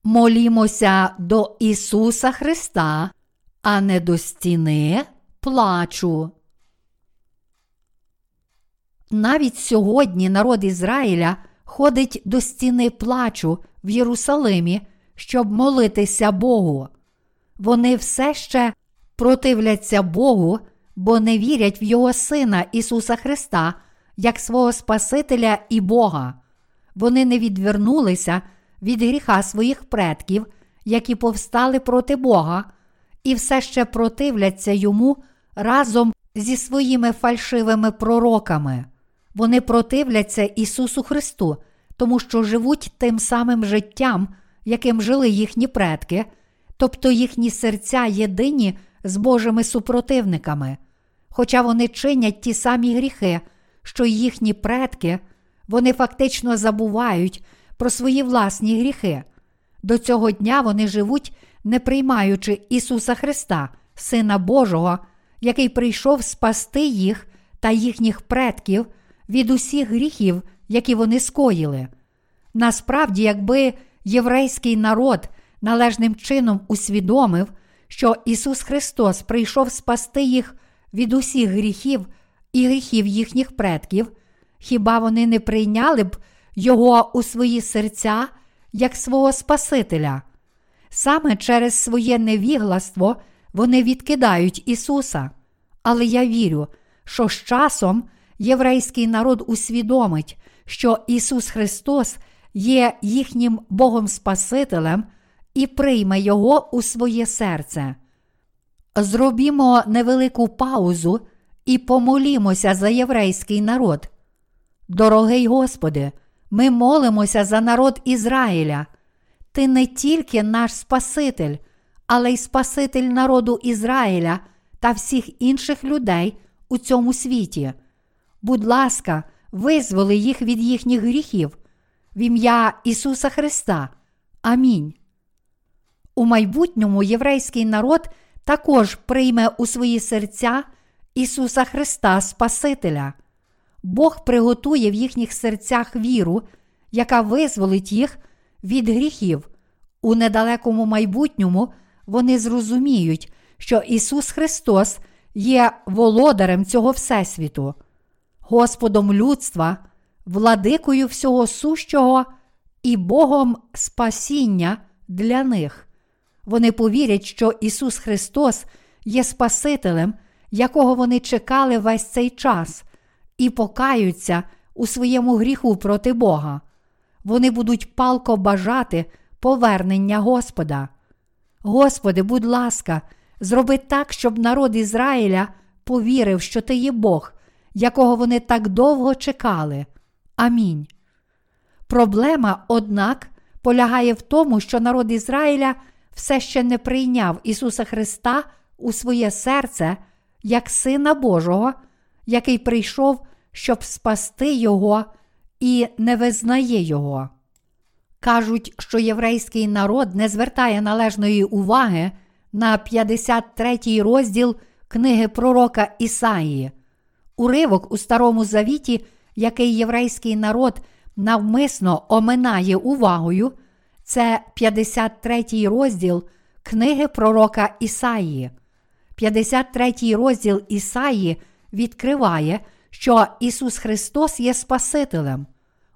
[SPEAKER 1] Молімося до Ісуса Христа, а не до стіни плачу. Навіть сьогодні народ Ізраїля ходить до стіни плачу в Єрусалимі, щоб молитися Богу. Вони все ще противляться Богу, бо не вірять в Його Сина Ісуса Христа як свого Спасителя і Бога. Вони не відвернулися від гріха своїх предків, які повстали проти Бога, і все ще противляться йому разом зі своїми фальшивими пророками. Вони противляться Ісусу Христу, тому що живуть тим самим життям, яким жили їхні предки, тобто їхні серця єдині з Божими супротивниками. Хоча вони чинять ті самі гріхи, що й їхні предки, вони фактично забувають про свої власні гріхи. До цього дня вони живуть, не приймаючи Ісуса Христа, Сина Божого, який прийшов спасти їх та їхніх предків від усіх гріхів, які вони скоїли. Насправді, якби єврейський народ належним чином усвідомив, що Ісус Христос прийшов спасти їх від усіх гріхів і гріхів їхніх предків, хіба вони не прийняли б Його у свої серця як свого Спасителя? Саме через своє невігластво вони відкидають Ісуса. Але я вірю, що з часом єврейський народ усвідомить, що Ісус Христос є їхнім Богом Спасителем і прийме Його у своє серце. Зробімо невелику паузу і помолімося за єврейський народ. Дорогий Господи, ми молимося за народ Ізраїля. Ти не тільки наш Спаситель, але й Спаситель народу Ізраїля та всіх інших людей у цьому світі. Будь ласка, визволи їх від їхніх гріхів в ім'я Ісуса Христа. Амінь. У майбутньому єврейський народ також прийме у свої серця Ісуса Христа Спасителя. Бог приготує в їхніх серцях віру, яка визволить їх від гріхів. У недалекому майбутньому вони зрозуміють, що Ісус Христос є володарем цього Всесвіту, Господом людства, владикою всього сущого і Богом спасіння для них. Вони повірять, що Ісус Христос є Спасителем, якого вони чекали весь цей час, і покаються у своєму гріху проти Бога. Вони будуть палко бажати повернення Господа. Господи, будь ласка, зроби так, щоб народ Ізраїля повірив, що Ти є Бог, якого вони так довго чекали. Амінь. Проблема, однак, полягає в тому, що народ Ізраїля все ще не прийняв Ісуса Христа у своє серце як Сина Божого, який прийшов, щоб спасти Його і не визнає Його. Кажуть, що єврейський народ не звертає належної уваги на 53 розділ книги пророка Ісаї. Уривок у Старому Завіті, який єврейський народ навмисно оминає увагою, це 53 розділ книги пророка Ісаї. 53 розділ Ісаї відкриває, що Ісус Христос є Спасителем.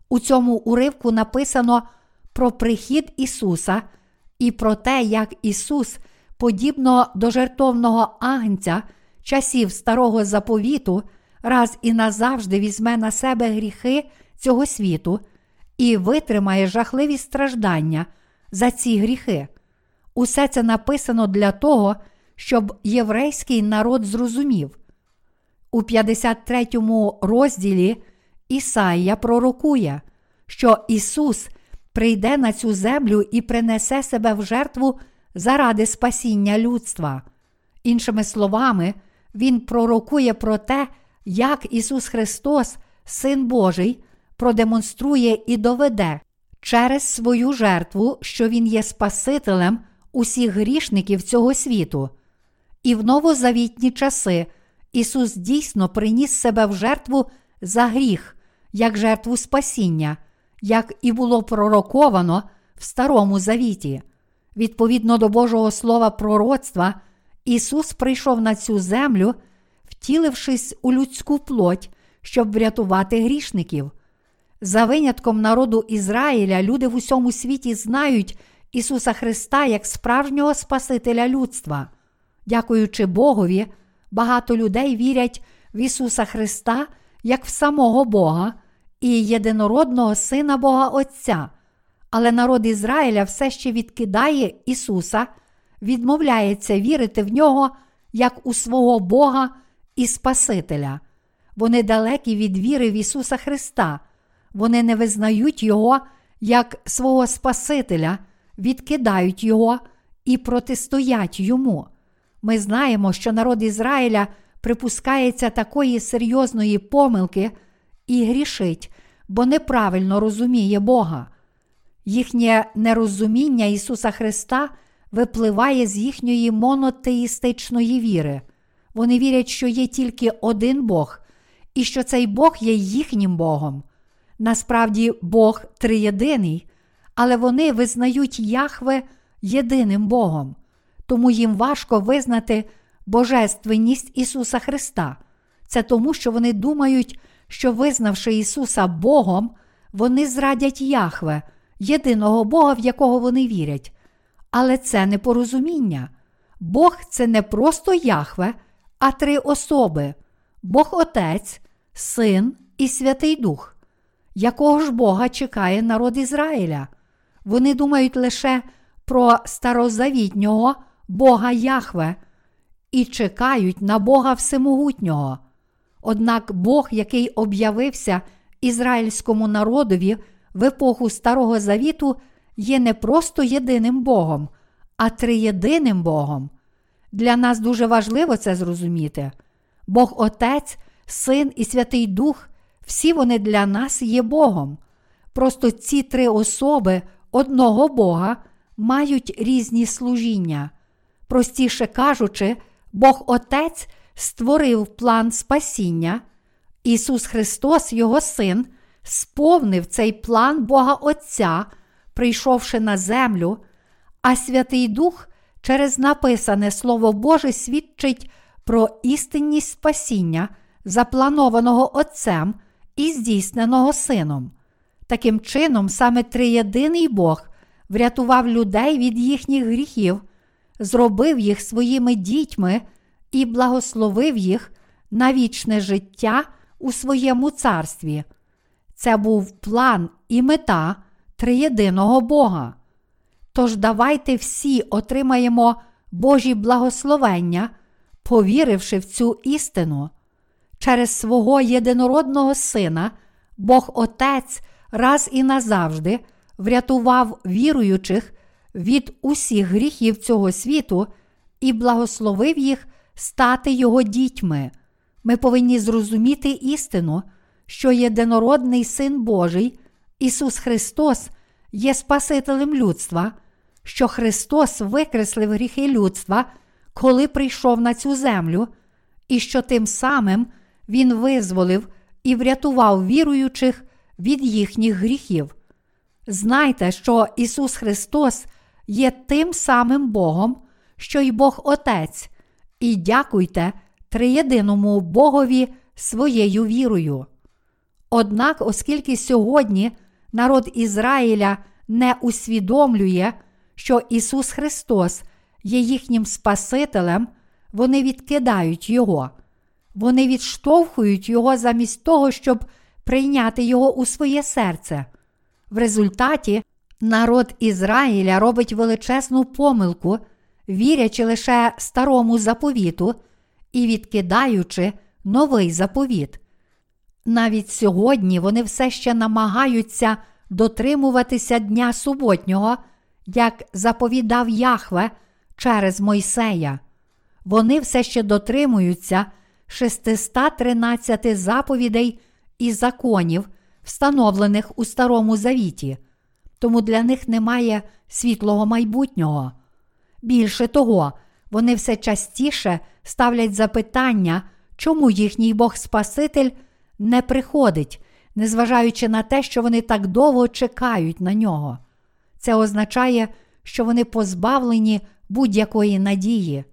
[SPEAKER 1] У цьому уривку написано про прихід Ісуса і про те, як Ісус, подібно до жертовного агнця часів старого заповіту, раз і назавжди візьме на себе гріхи цього світу і витримає жахливі страждання за ці гріхи. Усе це написано для того, щоб єврейський народ зрозумів. У 53 розділі Ісаїя пророкує, що Ісус прийде на цю землю і принесе себе в жертву заради спасіння людства. Іншими словами, Він пророкує про те, як Ісус Христос, Син Божий, продемонструє і доведе через свою жертву, що Він є Спасителем усіх грішників цього світу. І в новозавітні часи Ісус дійсно приніс себе в жертву за гріх, як жертву спасіння, як і було пророковано в Старому Завіті. Відповідно до Божого Слова пророцтва, Ісус прийшов на цю землю, втілившись у людську плоть, щоб врятувати грішників. За винятком народу Ізраїля, люди в усьому світі знають Ісуса Христа як справжнього Спасителя людства. Дякуючи Богові, багато людей вірять в Ісуса Христа як в самого Бога і єдинородного Сина Бога Отця. Але народ Ізраїля все ще відкидає Ісуса, відмовляється вірити в нього як у свого Бога і Спасителя. Вони далекі від віри в Ісуса Христа, вони не визнають Його як свого Спасителя, відкидають Його і протистоять Йому. Ми знаємо, що народ Ізраїля припускається такої серйозної помилки і грішить, бо неправильно розуміє Бога. Їхнє нерозуміння Ісуса Христа випливає з їхньої монотеїстичної віри. Вони вірять, що є тільки один Бог, і що цей Бог є їхнім Богом. Насправді, Бог триєдиний, але вони визнають Яхве єдиним Богом, тому їм важко визнати Божественність Ісуса Христа. Це тому, що вони думають, що, визнавши Ісуса Богом, вони зрадять Яхве, єдиного Бога, в якого вони вірять. Але це не порозуміння. Бог це не просто Яхве, а три особи: Бог Отець, Син і Святий Дух. Якого ж Бога чекає народ Ізраїля? Вони думають лише про старозавітнього Бога Яхве і чекають на Бога Всемогутнього. Однак Бог, який об'явився ізраїльському народові в епоху Старого Завіту, є не просто єдиним Богом, а триєдиним Богом. Для нас дуже важливо це зрозуміти. Бог Отець, Син і Святий Дух, всі вони для нас є Богом. Просто ці три особи одного Бога мають різні служіння. Простіше кажучи, Бог Отець створив план спасіння, Ісус Христос, Його Син, сповнив цей план Бога Отця, прийшовши на землю, а Святий Дух через написане Слово Боже свідчить про істинність спасіння, запланованого Отцем і здійсненого Сином. Таким чином, саме триєдиний Бог врятував людей від їхніх гріхів, зробив їх своїми дітьми і благословив їх на вічне життя у своєму царстві. Це був план і мета триєдиного Бога. Тож давайте всі отримаємо Божі благословення, повіривши в цю істину. Через свого єдинородного Сина, Бог Отець раз і назавжди врятував віруючих від усіх гріхів цього світу і благословив їх стати Його дітьми. Ми повинні зрозуміти істину, що єдинородний Син Божий, Ісус Христос, є Спасителем людства, що Христос викреслив гріхи людства, коли прийшов на цю землю, і що тим самим Він визволив і врятував віруючих від їхніх гріхів. Знайте, що Ісус Христос є тим самим Богом, що й Бог Отець, і дякуйте триєдиному Богові своєю вірою. Однак, оскільки сьогодні народ Ізраїля не усвідомлює, що Ісус Христос є їхнім Спасителем, вони відкидають Його, вони відштовхують Його замість того, щоб прийняти Його у своє серце. В результаті народ Ізраїля робить величезну помилку, вірячи лише старому заповіту і відкидаючи новий заповіт. Навіть сьогодні вони все ще намагаються дотримуватися Дня суботнього, як заповідав Яхве через Мойсея. Вони все ще дотримуються 613 заповідей і законів, встановлених у Старому Завіті, тому для них немає світлого майбутнього. Більше того, вони все частіше ставлять запитання, чому їхній Бог Спаситель не приходить, незважаючи на те, що вони так довго чекають на нього. Це означає, що вони позбавлені будь-якої надії.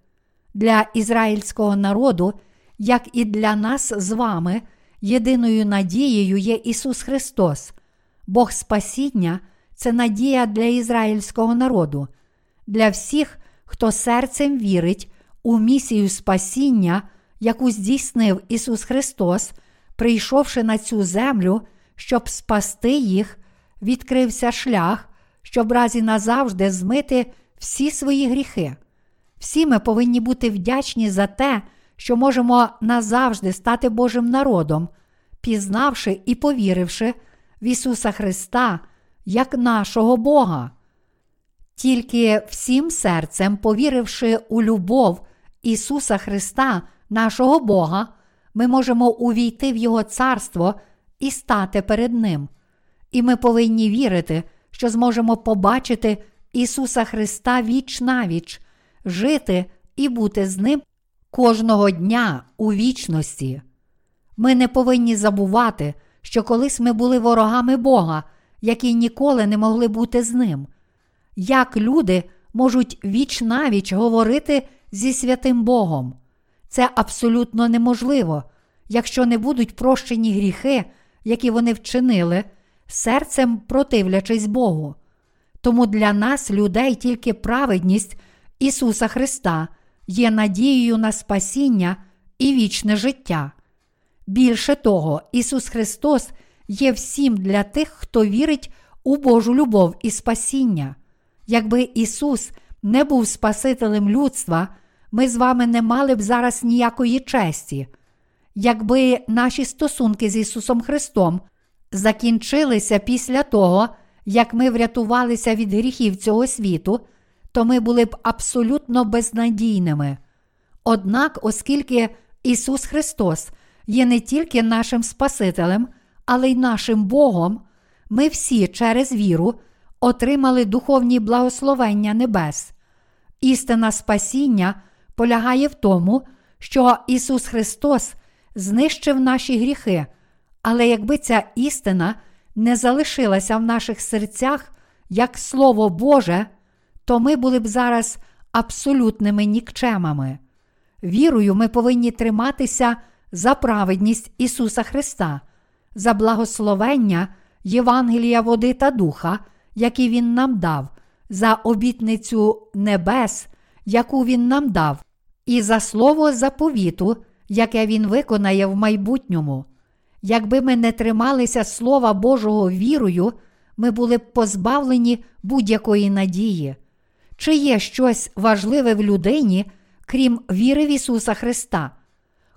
[SPEAKER 1] Для ізраїльського народу, як і для нас з вами, єдиною надією є Ісус Христос, Бог Спасіння це надія для ізраїльського народу, для всіх, хто серцем вірить у місію спасіння, яку здійснив Ісус Христос, прийшовши на цю землю, щоб спасти їх, відкрився шлях, щоб разі назавжди змити всі свої гріхи. Всі ми повинні бути вдячні за те, що можемо назавжди стати Божим народом, пізнавши і повіривши в Ісуса Христа як нашого Бога. Тільки всім серцем, повіривши у любов Ісуса Христа, нашого Бога, ми можемо увійти в Його царство і стати перед Ним. І ми повинні вірити, що зможемо побачити Ісуса Христа віч навіч, жити і бути з Ним кожного дня у вічності. Ми не повинні забувати, що колись ми були ворогами Бога, які ніколи не могли бути з Ним. Як люди можуть віч навіч говорити зі святим Богом? Це абсолютно неможливо, якщо не будуть прощені гріхи, які вони вчинили, серцем противлячись Богу. Тому для нас, людей, тільки праведність Ісуса Христа є надією на спасіння і вічне життя. Більше того, Ісус Христос є всім для тих, хто вірить у Божу любов і спасіння. Якби Ісус не був Спасителем людства, ми з вами не мали б зараз ніякої честі. Якби наші стосунки з Ісусом Христом закінчилися після того, як ми врятувалися від гріхів цього світу, то ми були б абсолютно безнадійними. Однак, оскільки Ісус Христос є не тільки нашим Спасителем, але й нашим Богом, ми всі через віру отримали духовні благословення небес. Істина спасіння полягає в тому, що Ісус Христос знищив наші гріхи, але якби ця істина не залишилася в наших серцях як Слово Боже, то ми були б зараз абсолютними нікчемами. Вірою, ми повинні триматися за праведність Ісуса Христа, за благословення Євангелія води та духа, які Він нам дав, за обітницю небес, яку Він нам дав, і за слово заповіту, яке Він виконає в майбутньому. Якби ми не трималися Слова Божого вірою, ми були б позбавлені будь-якої надії. Чи є щось важливе в людині, крім віри в Ісуса Христа?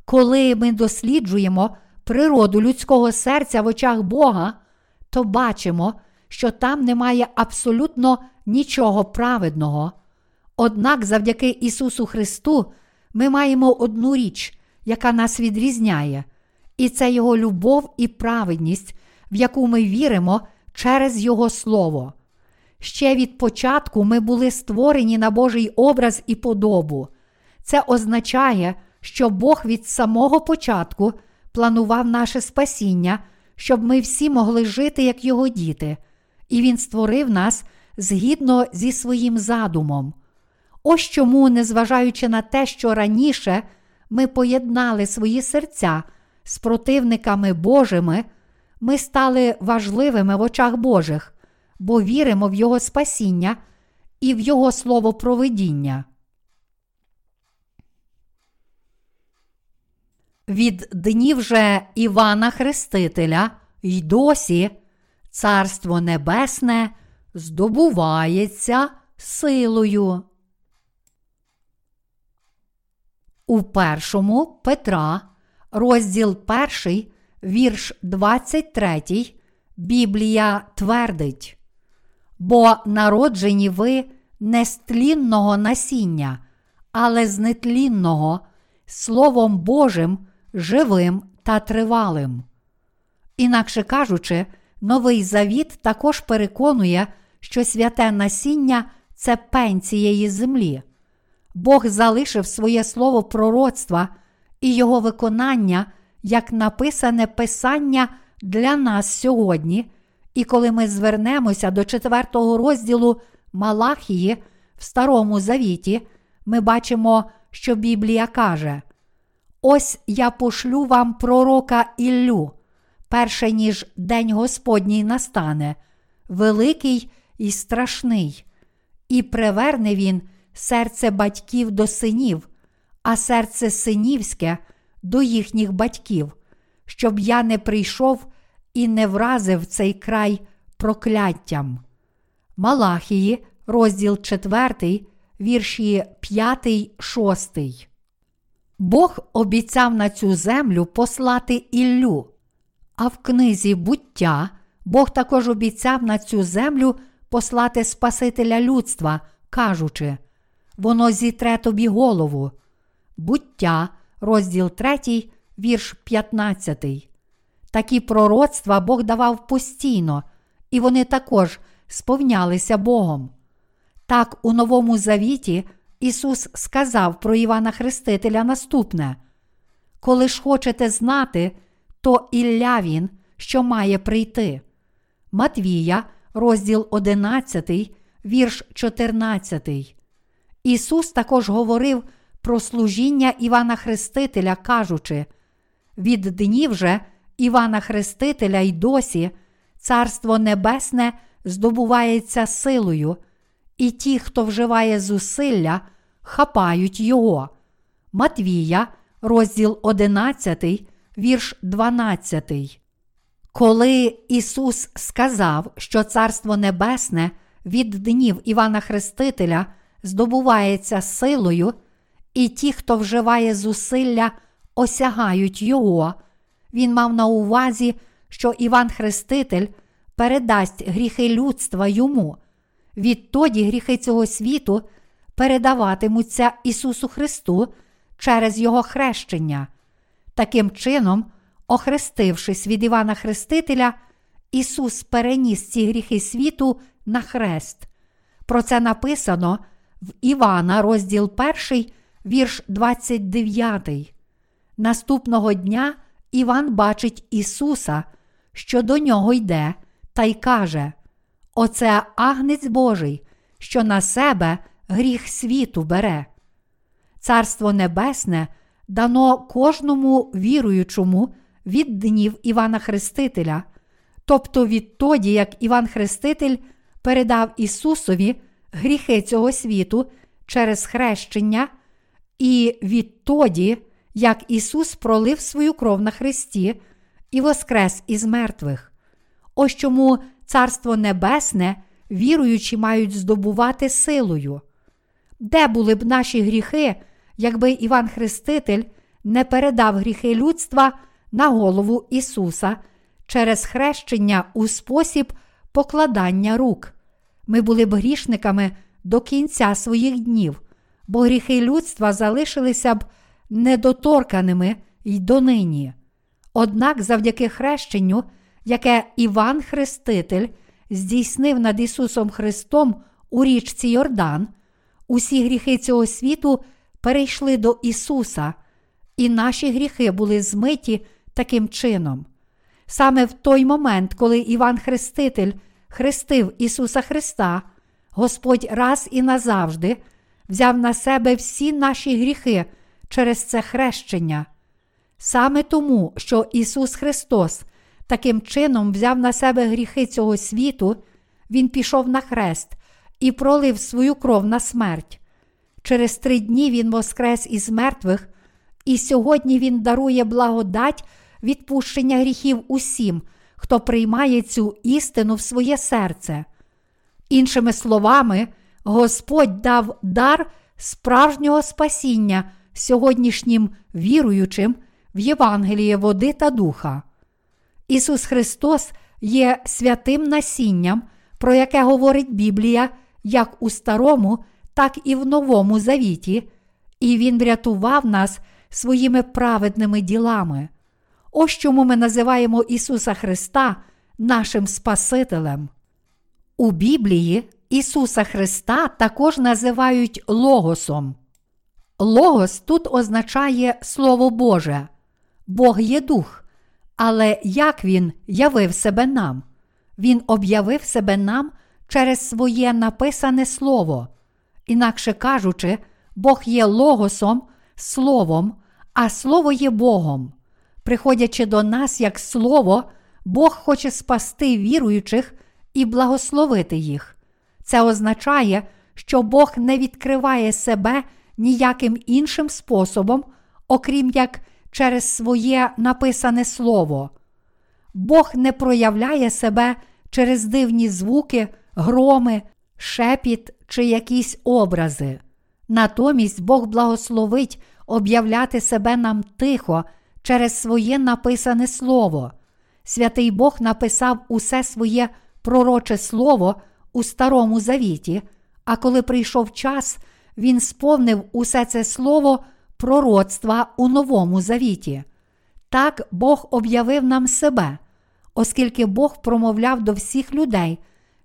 [SPEAKER 1] Коли ми досліджуємо природу людського серця в очах Бога, то бачимо, що там немає абсолютно нічого праведного. Однак завдяки Ісусу Христу ми маємо одну річ, яка нас відрізняє, і це Його любов і праведність, в яку ми віримо через Його Слово. Ще від початку ми були створені на Божий образ і подобу. Це означає, що Бог від самого початку планував наше спасіння, щоб ми всі могли жити як Його діти, і Він створив нас згідно зі своїм задумом. Ось чому, незважаючи на те, що раніше ми поєднали свої серця з противниками Божими, ми стали важливими в очах Божих, бо віримо в Його спасіння і в Його слово провидіння. Від днів же Івана Хрестителя й досі Царство Небесне здобувається силою. У першому Петра, розділ 1, вірш 23, Біблія твердить. Бо народжені ви не з тлінного насіння, але з нетлінного, Словом Божим, живим та тривалим. Інакше кажучи, Новий Завіт також переконує, що святе насіння це пень цієї землі. Бог залишив своє слово пророцтва і його виконання як написане Писання для нас сьогодні. І коли ми звернемося до четвертого розділу Малахії в Старому Завіті, ми бачимо, що Біблія каже: Ось я пошлю вам пророка Іллю, перше ніж День Господній настане, великий і страшний, і приверне він серце батьків до синів, а серце синівське до їхніх батьків, щоб я не прийшов і не вразив цей край прокляттям. Малахії, розділ 4, вірші 5, 6. Бог обіцяв на цю землю послати Іллю, а в книзі буття Бог також обіцяв на цю землю послати Спасителя людства, кажучи, воно зітре тобі голову. Буття, розділ 3, вірш 15. Такі пророцтва Бог давав постійно, і вони також сповнялися Богом. Так, у Новому Завіті Ісус сказав про Івана Хрестителя наступне: Коли ж хочете знати, то Ілля Він, що має прийти. Матвія, розділ 11, вірш 14. Ісус також говорив про служіння Івана Хрестителя, кажучи: від днів же Івана Хрестителя й досі Царство Небесне здобувається силою, і ті, хто вживає зусилля, хапають його. Матвія, розділ 11, вірш 12. Коли Ісус сказав, що Царство Небесне від днів Івана Хрестителя здобувається силою, і ті, хто вживає зусилля, осягають Його, він мав на увазі, що Іван Хреститель передасть гріхи людства йому. Відтоді гріхи цього світу передаватимуться Ісусу Христу через Його хрещення. Таким чином, охрестившись від Івана Хрестителя, Ісус переніс ці гріхи світу на хрест. Про це написано в Івана, розділ 1, вірш 29. Наступного дня Іван бачить Ісуса, що до нього йде, та й каже: Оце агнець Божий, що на себе гріх світу бере. Царство Небесне дано кожному віруючому від днів Івана Хрестителя, тобто відтоді, як Іван Хреститель передав Ісусові гріхи цього світу через хрещення, і відтоді, як Ісус пролив свою кров на Христі і воскрес із мертвих. Ось чому Царство Небесне віруючі мають здобувати силою. Де були б наші гріхи, якби Іван Хреститель не передав гріхи людства на голову Ісуса через хрещення у спосіб покладання рук? Ми були б грішниками до кінця своїх днів, бо гріхи людства залишилися б недоторканими й донині. Однак завдяки хрещенню, яке Іван Хреститель здійснив над Ісусом Христом у річці Йордан, усі гріхи цього світу перейшли до Ісуса, і наші гріхи були змиті таким чином. Саме в той момент, коли Іван Хреститель хрестив Ісуса Христа, Господь раз і назавжди взяв на себе всі наші гріхи через це хрещення. Саме тому, що Ісус Христос таким чином взяв на себе гріхи цього світу, Він пішов на хрест і пролив свою кров на смерть. Через три дні Він воскрес із мертвих, і сьогодні Він дарує благодать відпущення гріхів усім, хто приймає цю істину в своє серце. Іншими словами, Господь дав дар справжнього спасіння сьогоднішнім віруючим в Євангеліє води та духа. Ісус Христос є святим насінням, про яке говорить Біблія як у Старому, так і в Новому Завіті, і Він врятував нас своїми праведними ділами. Ось чому ми називаємо Ісуса Христа нашим Спасителем. У Біблії Ісуса Христа також називають Логосом. Логос тут означає Слово Боже, Бог є дух. Але як Він явив себе нам? Він об'явив себе нам через своє написане Слово. Інакше кажучи, Бог є логосом, Словом, а Слово є Богом. Приходячи до нас як Слово, Бог хоче спасти віруючих і благословити їх. Це означає, що Бог не відкриває себе ніяким іншим способом, окрім як через своє написане слово. Бог не проявляє себе через дивні звуки, громи, шепіт чи якісь образи. Натомість Бог благословить об'являти себе нам тихо через своє написане слово. Святий Бог написав усе своє пророче слово у Старому Завіті, а коли прийшов час, Він сповнив усе це слово пророцтва у Новому Завіті. Так Бог об'явив нам себе, оскільки Бог промовляв до всіх людей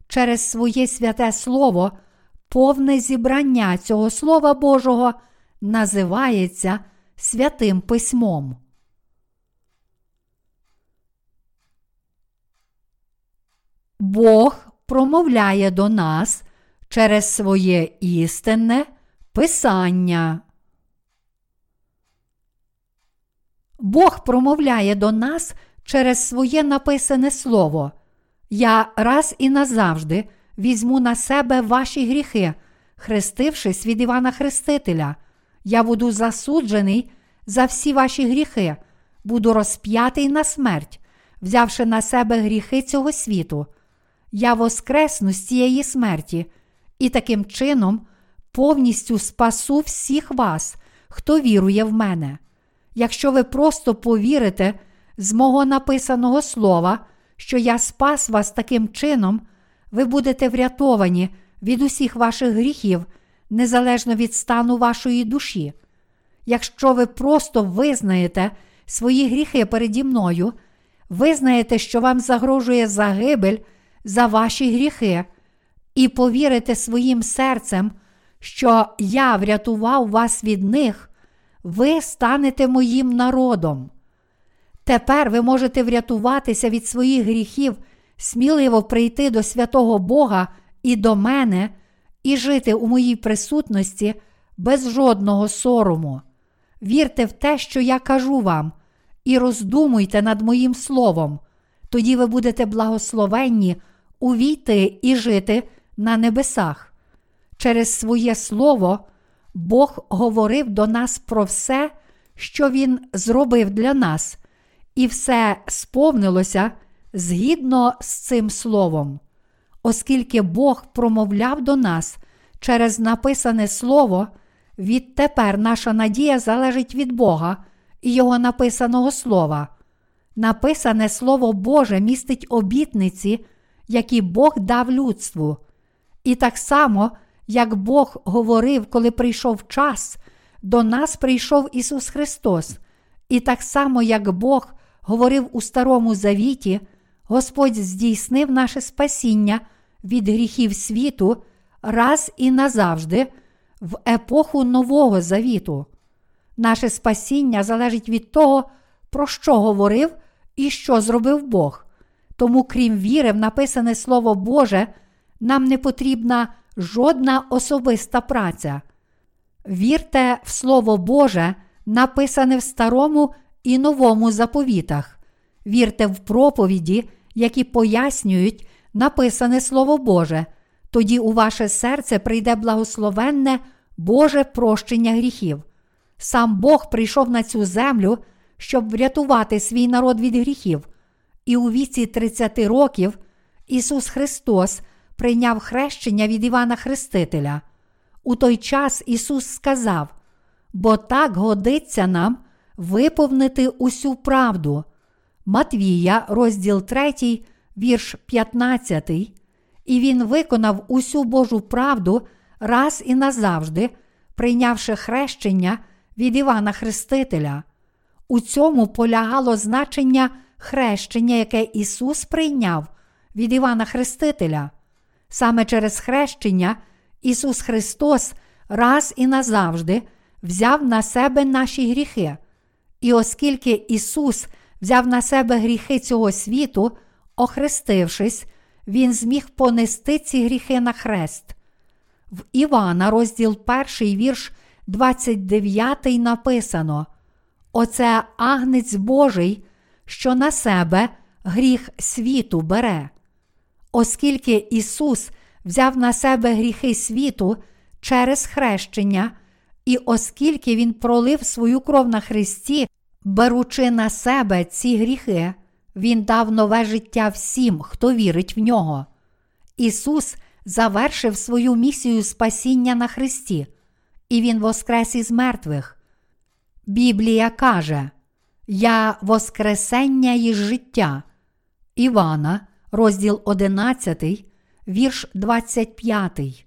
[SPEAKER 1] через своє святе Слово, повне зібрання цього Слова Божого називається Святим Письмом. Бог промовляє до нас через своє істинне Писання. Бог промовляє до нас через своє написане Слово. Я раз і назавжди візьму на себе ваші гріхи, хрестившись від Івана Хрестителя. Я буду засуджений за всі ваші гріхи, буду розп'ятий на смерть, взявши на себе гріхи цього світу. Я воскресну з цієї смерті, і таким чином повністю спасу всіх вас, хто вірує в мене. Якщо ви просто повірите з мого написаного слова, що я спас вас таким чином, ви будете врятовані від усіх ваших гріхів, незалежно від стану вашої душі. Якщо ви просто визнаєте свої гріхи переді мною, визнаєте, що вам загрожує загибель за ваші гріхи, і повірите своїм серцем, що я врятував вас від них, ви станете моїм народом. Тепер ви можете врятуватися від своїх гріхів, сміливо прийти до святого Бога і до мене, і жити у моїй присутності без жодного сорому. Вірте в те, що я кажу вам, і роздумуйте над моїм словом, тоді ви будете благословенні увійти і жити на небесах. Через своє слово Бог говорив до нас про все, що Він зробив для нас, і все сповнилося згідно з цим словом. Оскільки Бог промовляв до нас через написане Слово, відтепер наша надія залежить від Бога і Його написаного слова. Написане Слово Боже містить обітниці, які Бог дав людству. І так само, як Бог говорив, коли прийшов час, до нас прийшов Ісус Христос. І так само, як Бог говорив у Старому Завіті, Господь здійснив наше спасіння від гріхів світу раз і назавжди в епоху Нового Завіту. Наше спасіння залежить від того, про що говорив і що зробив Бог. Тому, крім віри, в написане Слово Боже, нам не потрібна жодна особиста праця. Вірте в Слово Боже, написане в старому і новому заповітах. Вірте в проповіді, які пояснюють написане Слово Боже, тоді у ваше серце прийде благословенне Боже прощення гріхів. Сам Бог прийшов на цю землю, щоб врятувати свій народ від гріхів, і у віці 30 років Ісус Христос прийняв хрещення від Івана Хрестителя. У той час Ісус сказав: бо так годиться нам виповнити усю правду. Матвія, розділ 3, вірш 15, і Він виконав усю Божу правду раз і назавжди, прийнявши хрещення від Івана Хрестителя. У цьому полягало значення хрещення, яке Ісус прийняв від Івана Хрестителя. Саме через хрещення Ісус Христос раз і назавжди взяв на себе наші гріхи. І оскільки Ісус взяв на себе гріхи цього світу, охрестившись, Він зміг понести ці гріхи на хрест. В Івана, розділ 1, вірш 29 написано: Оце агнець Божий, що на себе гріх світу бере. Оскільки Ісус взяв на себе гріхи світу через хрещення, і оскільки Він пролив свою кров на Христі, беручи на себе ці гріхи, Він дав нове життя всім, хто вірить в нього. Ісус завершив свою місію спасіння на Христі, і Він воскрес із мертвих. Біблія каже: Я Воскресення і життя. Івана, розділ 11, вірш 25.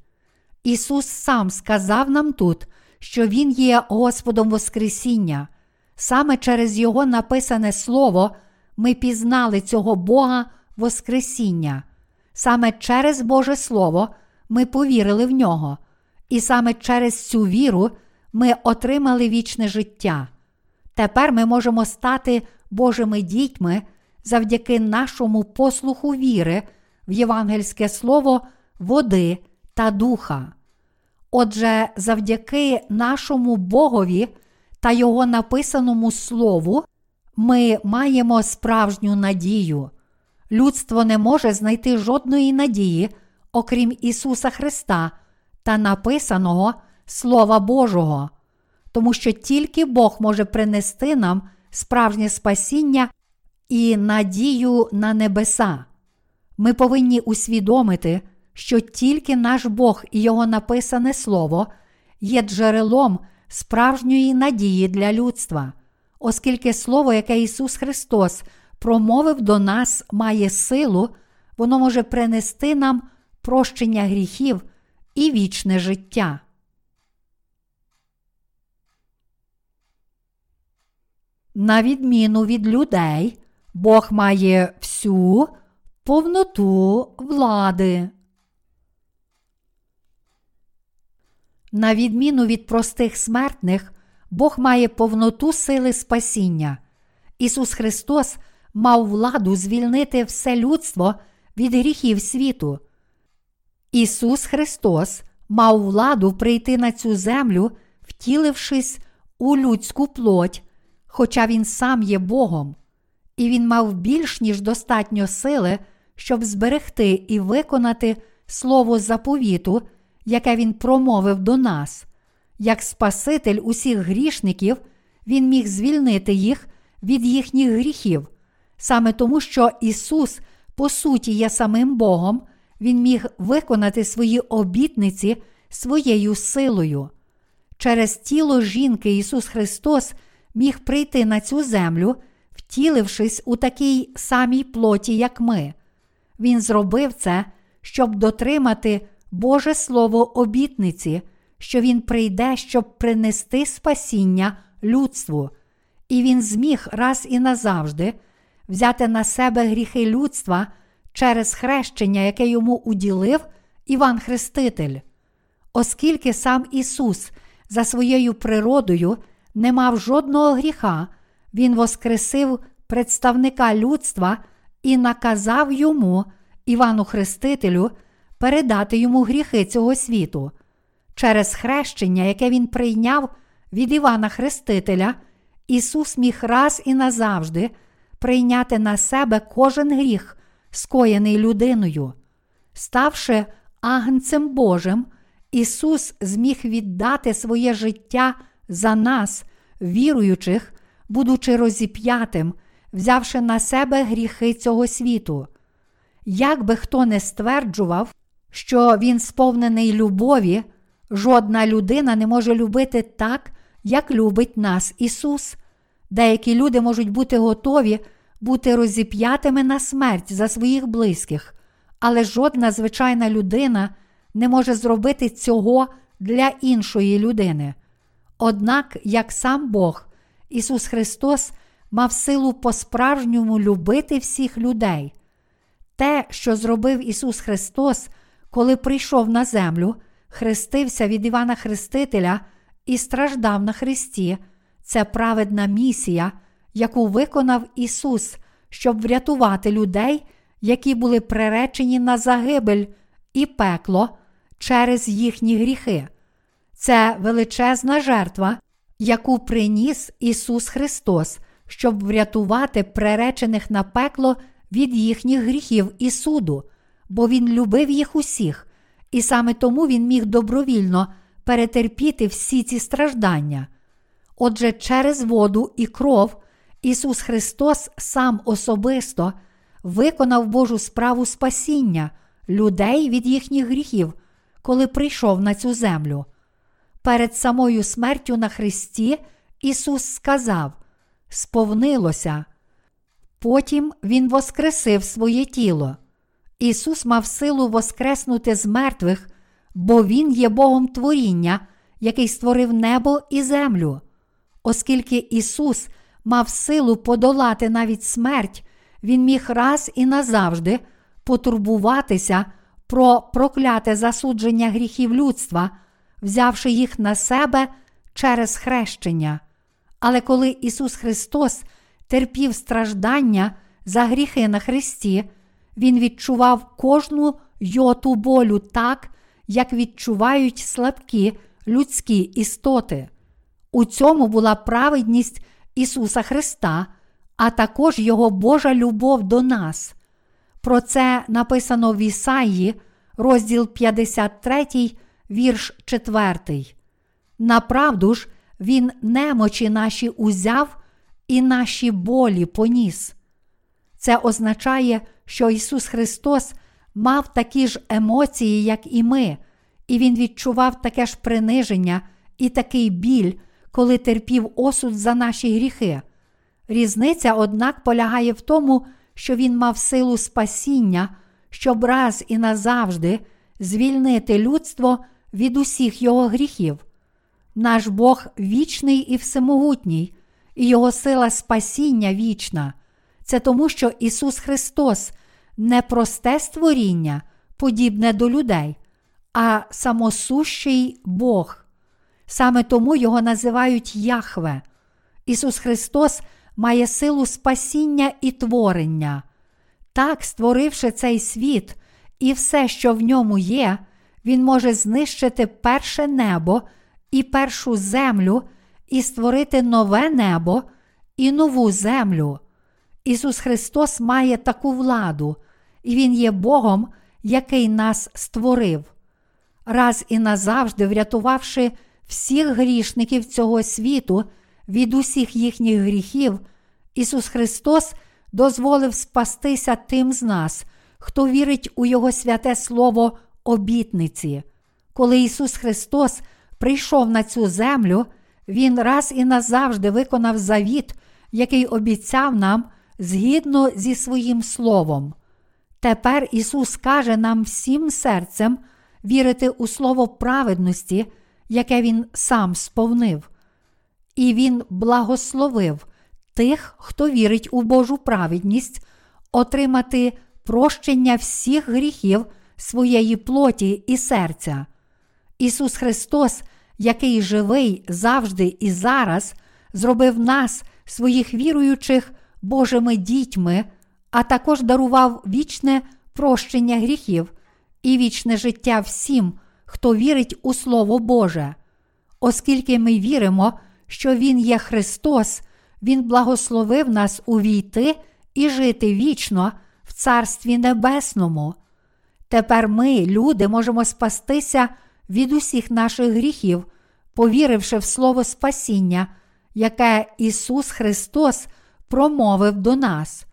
[SPEAKER 1] Ісус сам сказав нам тут, що Він є Господом Воскресіння. Саме через Його написане Слово ми пізнали цього Бога Воскресіння. Саме через Боже Слово ми повірили в нього, і саме через цю віру ми отримали вічне життя. Тепер ми можемо стати Божими дітьми завдяки нашому послуху віри в євангельське слово води та духа. Отже, завдяки нашому Богові та Його написаному Слову ми маємо справжню надію. Людство не може знайти жодної надії, окрім Ісуса Христа та написаного Слова Божого, тому що тільки Бог може принести нам справжнє спасіння і надію на небеса. Ми повинні усвідомити, що тільки наш Бог і Його написане Слово є джерелом справжньої надії для людства, оскільки Слово, яке Ісус Христос промовив до нас, має силу, воно може принести нам прощення гріхів і вічне життя. На відміну від людей, Бог має всю повноту влади. На відміну від простих смертних, Бог має повноту сили спасіння. Ісус Христос мав владу звільнити все людство від гріхів світу. Ісус Христос мав владу прийти на цю землю, втілившись у людську плоть, хоча Він сам є Богом, і Він мав більш ніж достатньо сили, щоб зберегти і виконати слово заповіту, яке Він промовив до нас. Як Спаситель усіх грішників, Він міг звільнити їх від їхніх гріхів, саме тому, що Ісус, по суті, є самим Богом, Він міг виконати свої обітниці своєю силою. Через тіло жінки Ісус Христос міг прийти на цю землю, втілившись у такій самій плоті, як ми. Він зробив це, щоб дотримати Боже Слово обітниці, що Він прийде, щоб принести спасіння людству, і Він зміг раз і назавжди взяти на себе гріхи людства через хрещення, яке йому уділив Іван Хреститель. Оскільки сам Ісус за своєю природою не мав жодного гріха, Він воскресив представника людства і наказав йому, Івану Хрестителю, передати йому гріхи цього світу. Через хрещення, яке він прийняв від Івана Хрестителя, Ісус міг раз і назавжди прийняти на себе кожен гріх, скоєний людиною. Ставши агнцем Божим, Ісус зміг віддати своє життя за нас, віруючих, будучи розіп'ятим, взявши на себе гріхи цього світу. Як би хто не стверджував, що він сповнений любові, жодна людина не може любити так, як любить нас Ісус. Деякі люди можуть бути готові бути розіп'ятими на смерть за своїх близьких, але жодна звичайна людина не може зробити цього для іншої людини. Однак, як сам Бог, Ісус Христос мав силу по-справжньому любити всіх людей. Те, що зробив Ісус Христос, коли прийшов на землю, хрестився від Івана Хрестителя і страждав на Христі, це праведна місія, яку виконав Ісус, щоб врятувати людей, які були приречені на загибель і пекло через їхні гріхи. Це величезна жертва, яку приніс Ісус Христос, щоб врятувати приречених на пекло від їхніх гріхів і суду, бо Він любив їх усіх, і саме тому Він міг добровільно перетерпіти всі ці страждання. Отже, через воду і кров Ісус Христос сам особисто виконав Божу справу спасіння людей від їхніх гріхів, коли прийшов на цю землю. Перед самою смертю на Христі Ісус сказав: Сповнилося. Потім Він воскресив своє тіло. Ісус мав силу воскреснути з мертвих, бо Він є Богом творіння, який створив небо і землю. Оскільки Ісус мав силу подолати навіть смерть, Він міг раз і назавжди потурбуватися про прокляте засудження гріхів людства, взявши їх на себе через хрещення. Але коли Ісус Христос терпів страждання за гріхи на Христі, Він відчував кожну йоту болю так, як відчувають слабкі людські істоти. У цьому була праведність Ісуса Христа, а також Його Божа любов до нас. Про це написано в Ісаї, розділ 53, вірш 4. Направду ж, Він немочі наші узяв і наші болі поніс. Це означає, що Ісус Христос мав такі ж емоції, як і ми, і Він відчував таке ж приниження і такий біль, коли терпів осуд за наші гріхи. Різниця, однак, полягає в тому, що Він мав силу спасіння, щоб раз і назавжди звільнити людство від усіх його гріхів. Наш Бог вічний і всемогутній, і Його сила спасіння вічна. Це тому, що Ісус Христос не просте створіння, подібне до людей, а самосущий Бог. Саме тому його називають Яхве. Ісус Христос має силу спасіння і творення. Так, створивши цей світ і все, що в ньому є, Він може знищити перше небо і першу землю, і створити нове небо і нову землю. Ісус Христос має таку владу, і Він є Богом, який нас створив. Раз і назавжди врятувавши всіх грішників цього світу від усіх їхніх гріхів, Ісус Христос дозволив спастися тим з нас, хто вірить у Його святе Слово обітниці. Коли Ісус Христос прийшов на цю землю, Він раз і назавжди виконав завіт, який обіцяв нам згідно зі своїм Словом. Тепер Ісус каже нам всім серцем вірити у Слово праведності, яке Він сам сповнив. І Він благословив тих, хто вірить у Божу праведність, отримати прощення всіх гріхів своєї плоті і серця. Ісус Христос, який живий завжди і зараз, зробив нас, своїх віруючих, Божими дітьми, а також дарував вічне прощення гріхів і вічне життя всім, хто вірить у Слово Боже. Оскільки ми віримо, що Він є Христос, Він благословив нас увійти і жити вічно в Царстві Небесному. Тепер ми, люди, можемо спастися від усіх наших гріхів, повіривши в Слово Спасіння, яке Ісус Христос промовив до нас.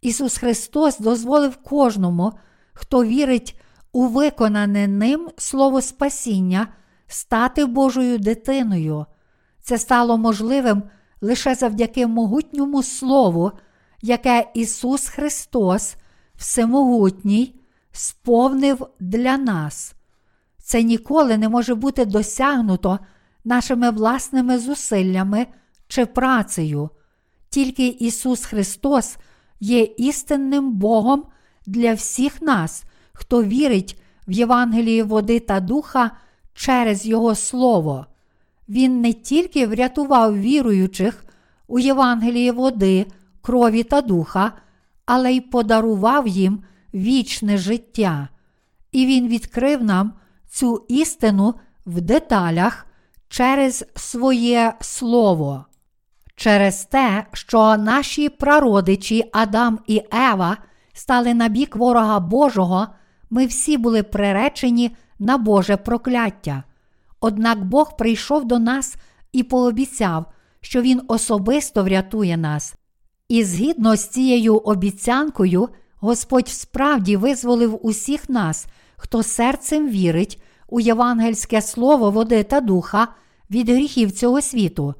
[SPEAKER 1] Ісус Христос дозволив кожному, хто вірить у виконане ним Слово Спасіння, стати Божою дитиною. Це стало можливим лише завдяки могутньому Слову, яке Ісус Христос, Всемогутній, сповнив для нас. Це ніколи не може бути досягнуто нашими власними зусиллями чи працею. Тільки Ісус Христос є істинним Богом для всіх нас, хто вірить в Євангелії води та духа через Його Слово. Він не тільки врятував віруючих у Євангелії води, крові та духа, але й подарував їм вічне життя. І Він відкрив нам цю істину в деталях через своє Слово. Через те, що наші прародичі Адам і Ева стали на бік ворога Божого, ми всі були приречені на Боже прокляття. Однак Бог прийшов до нас і пообіцяв, що Він особисто врятує нас. І згідно з цією обіцянкою, Господь справді визволив усіх нас, хто серцем вірить у євангельське слово води та духа від гріхів цього світу.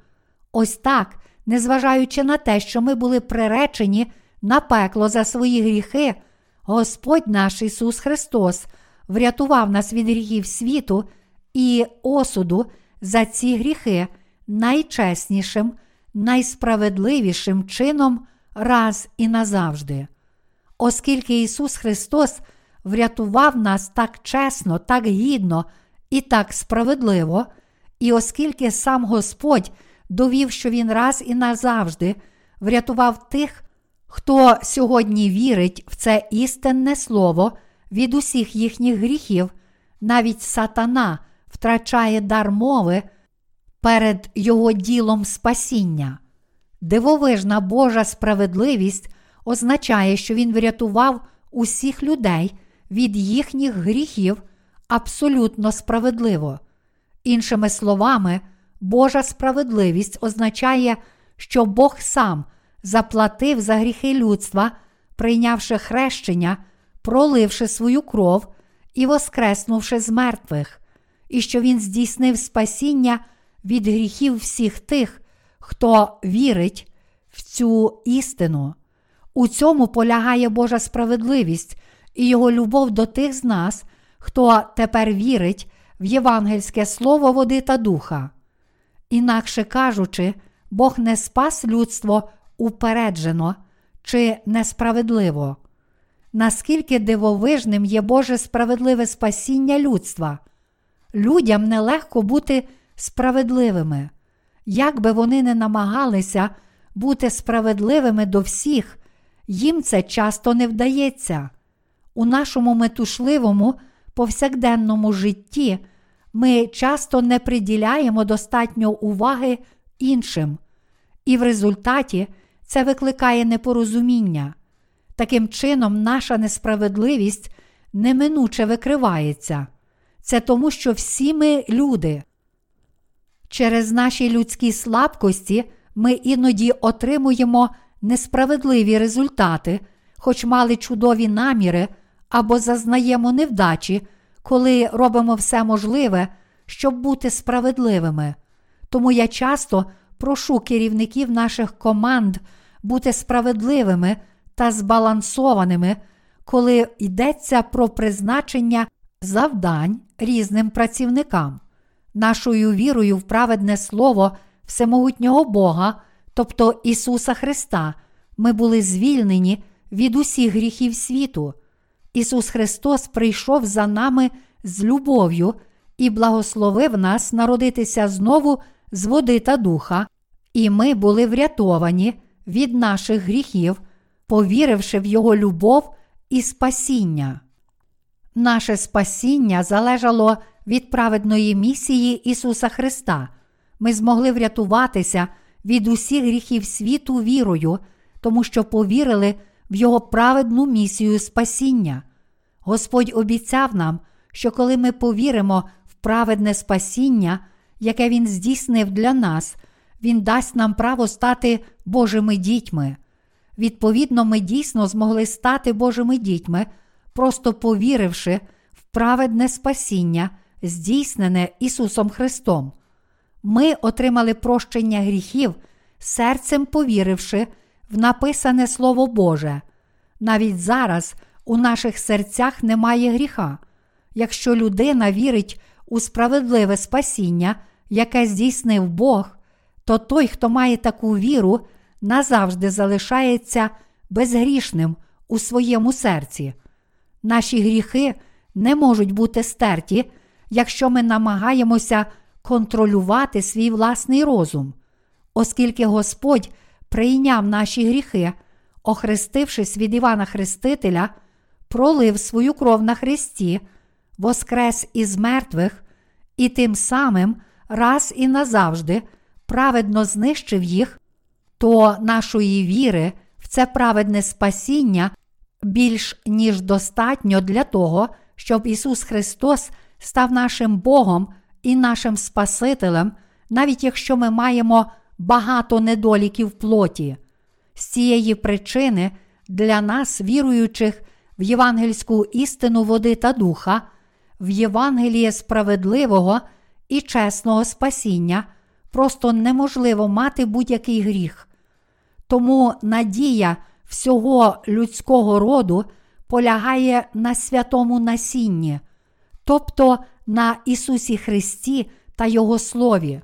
[SPEAKER 1] Ось так, незважаючи на те, що ми були приречені на пекло за свої гріхи, Господь наш Ісус Христос врятував нас від гріхів світу і осуду за ці гріхи найчеснішим, найсправедливішим чином раз і назавжди. Оскільки Ісус Христос врятував нас так чесно, так гідно і так справедливо, і оскільки сам Господь довів, що Він раз і назавжди врятував тих, хто сьогодні вірить в це істинне слово від усіх їхніх гріхів, навіть сатана втрачає дар мови перед його ділом спасіння. Дивовижна Божа справедливість означає, що Він врятував усіх людей від їхніх гріхів абсолютно справедливо. Іншими словами, Божа справедливість означає, що Бог сам заплатив за гріхи людства, прийнявши хрещення, проливши свою кров і воскреснувши з мертвих, і що Він здійснив спасіння від гріхів всіх тих, хто вірить в цю істину. У цьому полягає Божа справедливість і Його любов до тих з нас, хто тепер вірить в євангельське слово води та духа. Інакше кажучи, Бог не спас людство упереджено чи несправедливо. Наскільки дивовижним є Боже справедливе спасіння людства, людям нелегко бути справедливими. Як би вони не намагалися бути справедливими до всіх, їм це часто не вдається. У нашому метушливому повсякденному житті ми часто не приділяємо достатньо уваги іншим, і в результаті це викликає непорозуміння. Таким чином, наша несправедливість неминуче викривається. Це тому, що всі ми люди. Через наші людські слабкості ми іноді отримуємо несправедливі результати, хоч мали чудові наміри або зазнаємо невдачі, коли робимо все можливе, щоб бути справедливими. Тому я часто прошу керівників наших команд бути справедливими та збалансованими, коли йдеться про призначення завдань різним працівникам. Нашою вірою в праведне Слово Всемогутнього Бога, тобто Ісуса Христа, ми були звільнені від усіх гріхів світу. Ісус Христос прийшов за нами з любов'ю і благословив нас народитися знову з води та духа, і ми були врятовані від наших гріхів, повіривши в Його любов і спасіння. Наше спасіння залежало від праведної місії Ісуса Христа. Ми змогли врятуватися від усіх гріхів світу вірою, тому що повірили в Його праведну місію спасіння. Господь обіцяв нам, що коли ми повіримо в праведне спасіння, яке Він здійснив для нас, Він дасть нам право стати Божими дітьми. Відповідно, ми дійсно змогли стати Божими дітьми, просто повіривши в праведне спасіння, здійснене Ісусом Христом. Ми отримали прощення гріхів, серцем повіривши в написане Слово Боже. Навіть зараз у наших серцях немає гріха. Якщо людина вірить у справедливе спасіння, яке здійснив Бог, то той, хто має таку віру, назавжди залишається безгрішним у своєму серці. Наші гріхи не можуть бути стерті, якщо ми намагаємося контролювати свій власний розум, оскільки Господь прийняв наші гріхи, охрестившись від Івана Хрестителя, пролив свою кров на Христі, воскрес із мертвих і тим самим раз і назавжди праведно знищив їх, то нашої віри в це праведне спасіння більш ніж достатньо для того, щоб Ісус Христос став нашим Богом і нашим Спасителем, навіть якщо ми маємо багато недоліків плоті. З цієї причини для нас, віруючих в євангельську істину води та духа, в Євангеліє справедливого і чесного спасіння, просто неможливо мати будь-який гріх. Тому надія всього людського роду полягає на святому насінні, тобто на Ісусі Христі та Його Слові.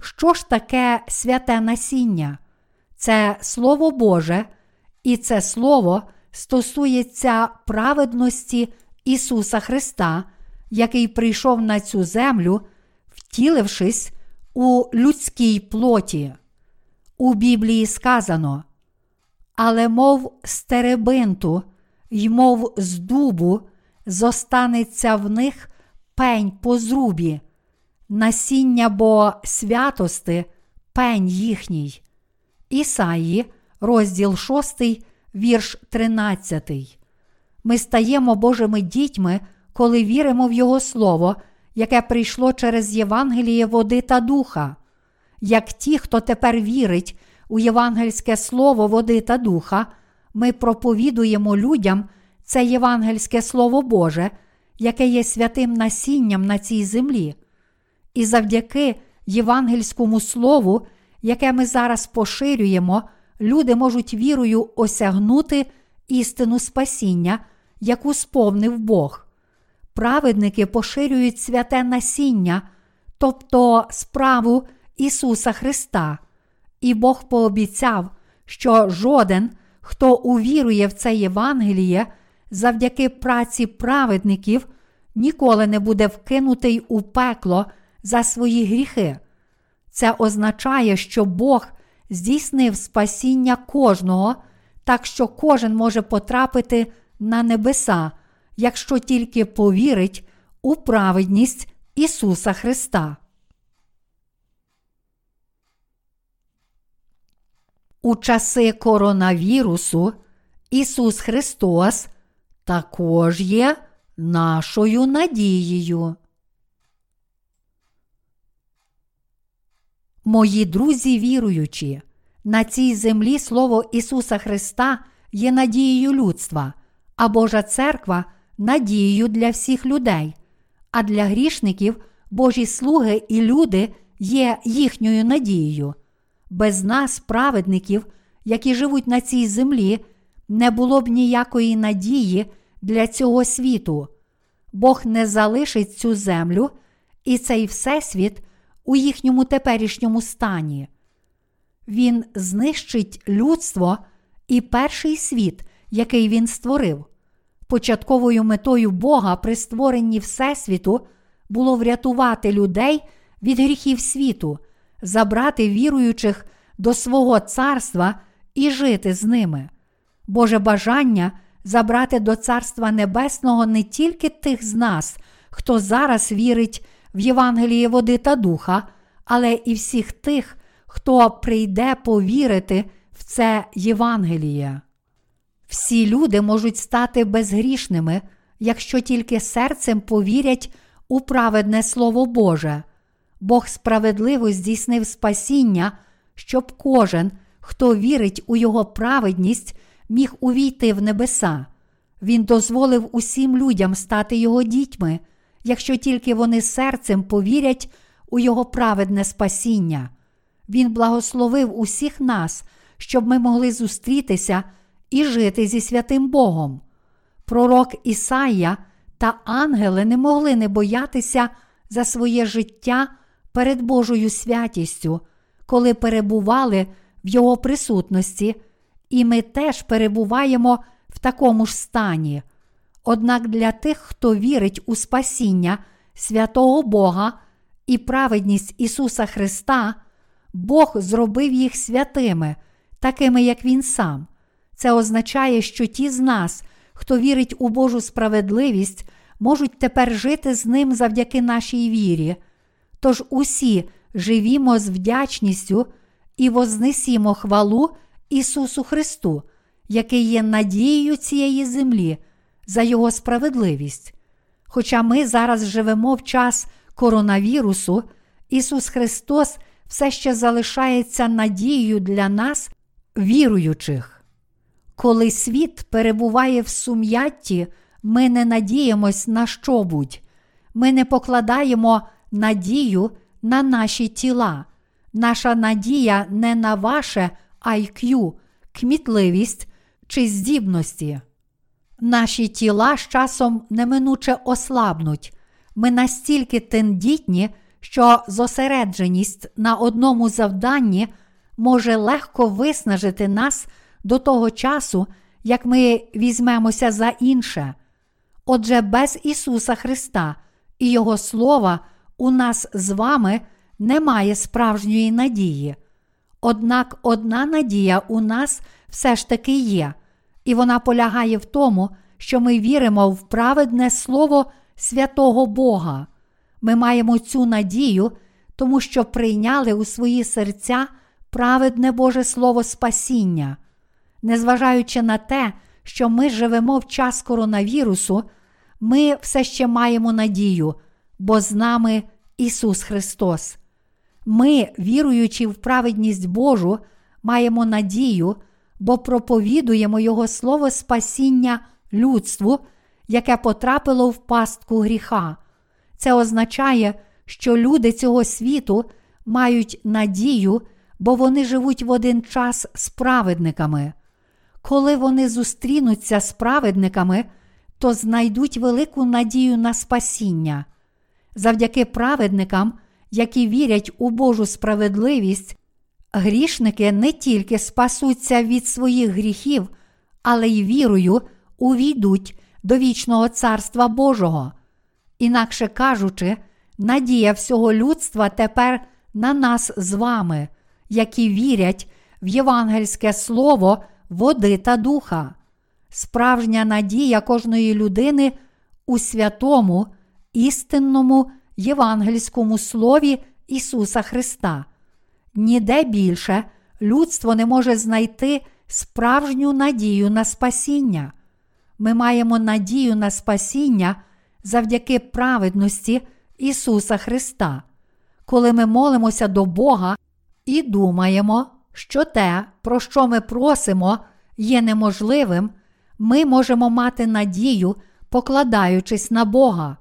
[SPEAKER 1] Що ж таке святе насіння? Це Слово Боже, і це Слово стосується праведності Ісуса Христа, який прийшов на цю землю, втілившись у людській плоті. У Біблії сказано, але мов з теребинту, й мов з дубу, зостанеться в них пень по зрубі, насіння бо святости, пень їхній. Ісаї, розділ 6, вірш 13. Ми стаємо Божими дітьми, коли віримо в Його Слово, яке прийшло через Євангеліє води та духа. Як ті, хто тепер вірить у євангельське слово води та духа, ми проповідуємо людям це євангельське Слово Боже, яке є святим насінням на цій землі. І завдяки євангельському слову, яке ми зараз поширюємо, люди можуть вірою осягнути істину спасіння, яку сповнив Бог. Праведники поширюють святе насіння, тобто справу Ісуса Христа, і Бог пообіцяв, що жоден, хто увірує в це Євангеліє, завдяки праці праведників, ніколи не буде вкинутий у пекло за свої гріхи. Це означає, що Бог здійснив спасіння кожного, так що кожен може потрапити на небеса, якщо тільки повірить у праведність Ісуса Христа. У часи коронавірусу Ісус Христос також є нашою надією. Мої друзі віруючі, на цій землі Слово Ісуса Христа є надією людства, а Божа церква надією для всіх людей, а для грішників Божі слуги і люди є їхньою надією. Без нас, праведників, які живуть на цій землі, не було б ніякої надії для цього світу. Бог не залишить цю землю і цей всесвіт у їхньому теперішньому стані. Він знищить людство і перший світ, який він створив. Початковою метою Бога при створенні Всесвіту було врятувати людей від гріхів світу, забрати віруючих до свого царства і жити з ними. Боже бажання забрати до Царства Небесного не тільки тих з нас, хто зараз вірить в Євангеліє води та духа, але і всіх тих, хто прийде повірити в це Євангеліє. Всі люди можуть стати безгрішними, якщо тільки серцем повірять у праведне Слово Боже. Бог справедливо здійснив спасіння, щоб кожен, хто вірить у Його праведність, міг увійти в небеса. Він дозволив усім людям стати Його дітьми, якщо тільки вони серцем повірять у Його праведне спасіння. Він благословив усіх нас, щоб ми могли зустрітися і жити зі святим Богом. Пророк Ісая та ангели не могли не боятися за своє життя перед Божою святістю, коли перебували в Його присутності, і ми теж перебуваємо в такому ж стані. Однак для тих, хто вірить у спасіння святого Бога і праведність Ісуса Христа, Бог зробив їх святими, такими як Він сам. Це означає, що ті з нас, хто вірить у Божу справедливість, можуть тепер жити з ним завдяки нашій вірі. Тож усі живімо з вдячністю і вознесімо хвалу Ісусу Христу, який є надією цієї землі, за Його справедливість. Хоча ми зараз живемо в час коронавірусу, Ісус Христос все ще залишається надією для нас, віруючих. Коли світ перебуває в сум'ятті, ми не надіємось на щобудь, ми не покладаємо надію на наші тіла. Наша надія не на ваше IQ, кмітливість чи здібності. Наші тіла з часом неминуче ослабнуть. Ми настільки тендітні, що зосередженість на одному завданні може легко виснажити нас до того часу, як ми візьмемося за інше. Отже, без Ісуса Христа і Його Слова у нас з вами немає справжньої надії. Однак одна надія у нас все ж таки є, і вона полягає в тому, що ми віримо в праведне Слово святого Бога. Ми маємо цю надію, тому що прийняли у свої серця праведне Боже Слово Спасіння. Незважаючи на те, що ми живемо в час коронавірусу, ми все ще маємо надію, бо з нами Ісус Христос. Ми, віруючи в праведність Божу, маємо надію, бо проповідуємо Його Слово спасіння людству, яке потрапило в пастку гріха. Це означає, що люди цього світу мають надію, бо вони живуть в один час з праведниками. Коли вони зустрінуться з праведниками, то знайдуть велику надію на спасіння. Завдяки праведникам, які вірять у Божу справедливість, грішники не тільки спасуться від своїх гріхів, але й вірою увійдуть до вічного Царства Божого. Інакше кажучи, надія всього людства тепер на нас з вами, які вірять в євангельське слово води та духа. Справжня надія кожної людини у святому, істинному євангельському слові Ісуса Христа. Ніде більше людство не може знайти справжню надію на спасіння. Ми маємо надію на спасіння завдяки праведності Ісуса Христа. Коли ми молимося до Бога і думаємо, що те, про що ми просимо, є неможливим, ми можемо мати надію, покладаючись на Бога.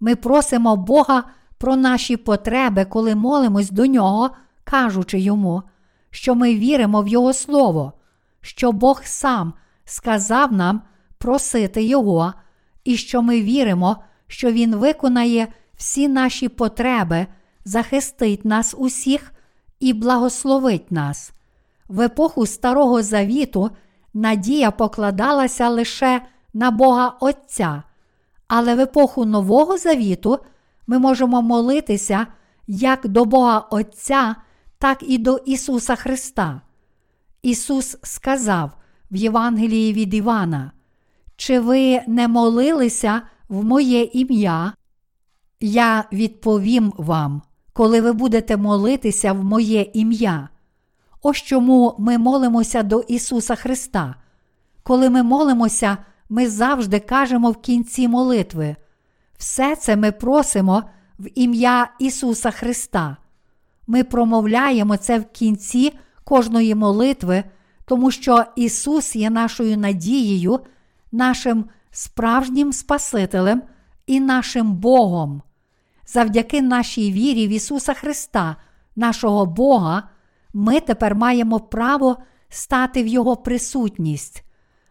[SPEAKER 1] Ми просимо Бога про наші потреби, коли молимось до Нього, кажучи йому, що ми віримо в Його Слово, що Бог сам сказав нам просити Його, і що ми віримо, що Він виконає всі наші потреби, захистить нас усіх і благословить нас. В епоху Старого Завіту надія покладалася лише на Бога Отця, але в епоху Нового Завіту ми можемо молитися як до Бога Отця, так і до Ісуса Христа. Ісус сказав в Євангелії від Івана: Чи ви не молилися в моє ім'я? Я відповім вам, коли ви будете молитися в моє ім'я. Ось чому ми молимося до Ісуса Христа. Коли ми молимося, ми завжди кажемо в кінці молитви. Все це ми просимо в ім'я Ісуса Христа. Ми промовляємо це в кінці кожної молитви, тому що Ісус є нашою надією, нашим справжнім Спасителем і нашим Богом. Завдяки нашій вірі в Ісуса Христа, нашого Бога, ми тепер маємо право стати в Його присутність.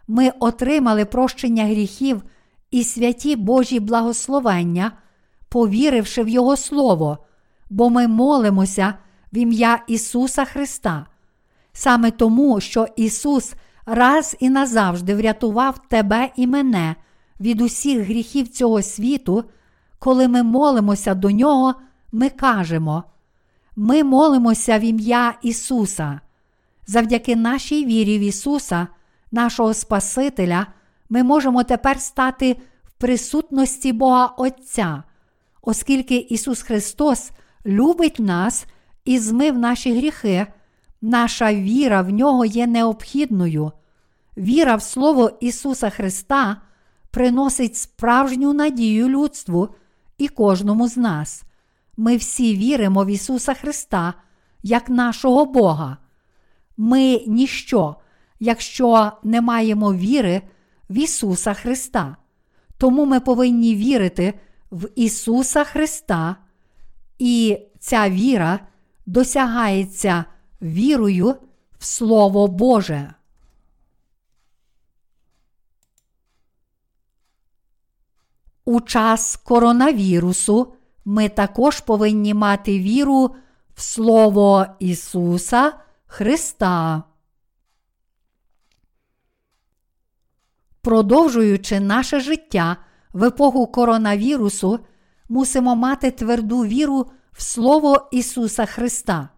[SPEAKER 1] Ми отримали прощення гріхів і святі Божі благословення, повіривши в Його Слово, бо ми молимося в ім'я Ісуса Христа. Саме тому, що Ісус раз і назавжди врятував тебе і мене від усіх гріхів цього світу, коли ми молимося до Нього, ми кажемо. Ми молимося в ім'я Ісуса. Завдяки нашій вірі в Ісуса, нашого Спасителя, ми можемо тепер стати в присутності Бога Отця, оскільки Ісус Христос любить нас і змив наші гріхи, наша віра в нього є необхідною. Віра в Слово Ісуса Христа приносить справжню надію людству і кожному з нас. Ми всі віримо в Ісуса Христа як нашого Бога. Ми ніщо, якщо не маємо віри в Ісуса Христа. Тому ми повинні вірити в Ісуса Христа, і ця віра досягається вірою в Слово Боже. У час коронавірусу ми також повинні мати віру в Слово Ісуса Христа. Продовжуючи наше життя в епоху коронавірусу, мусимо мати тверду віру в Слово Ісуса Христа.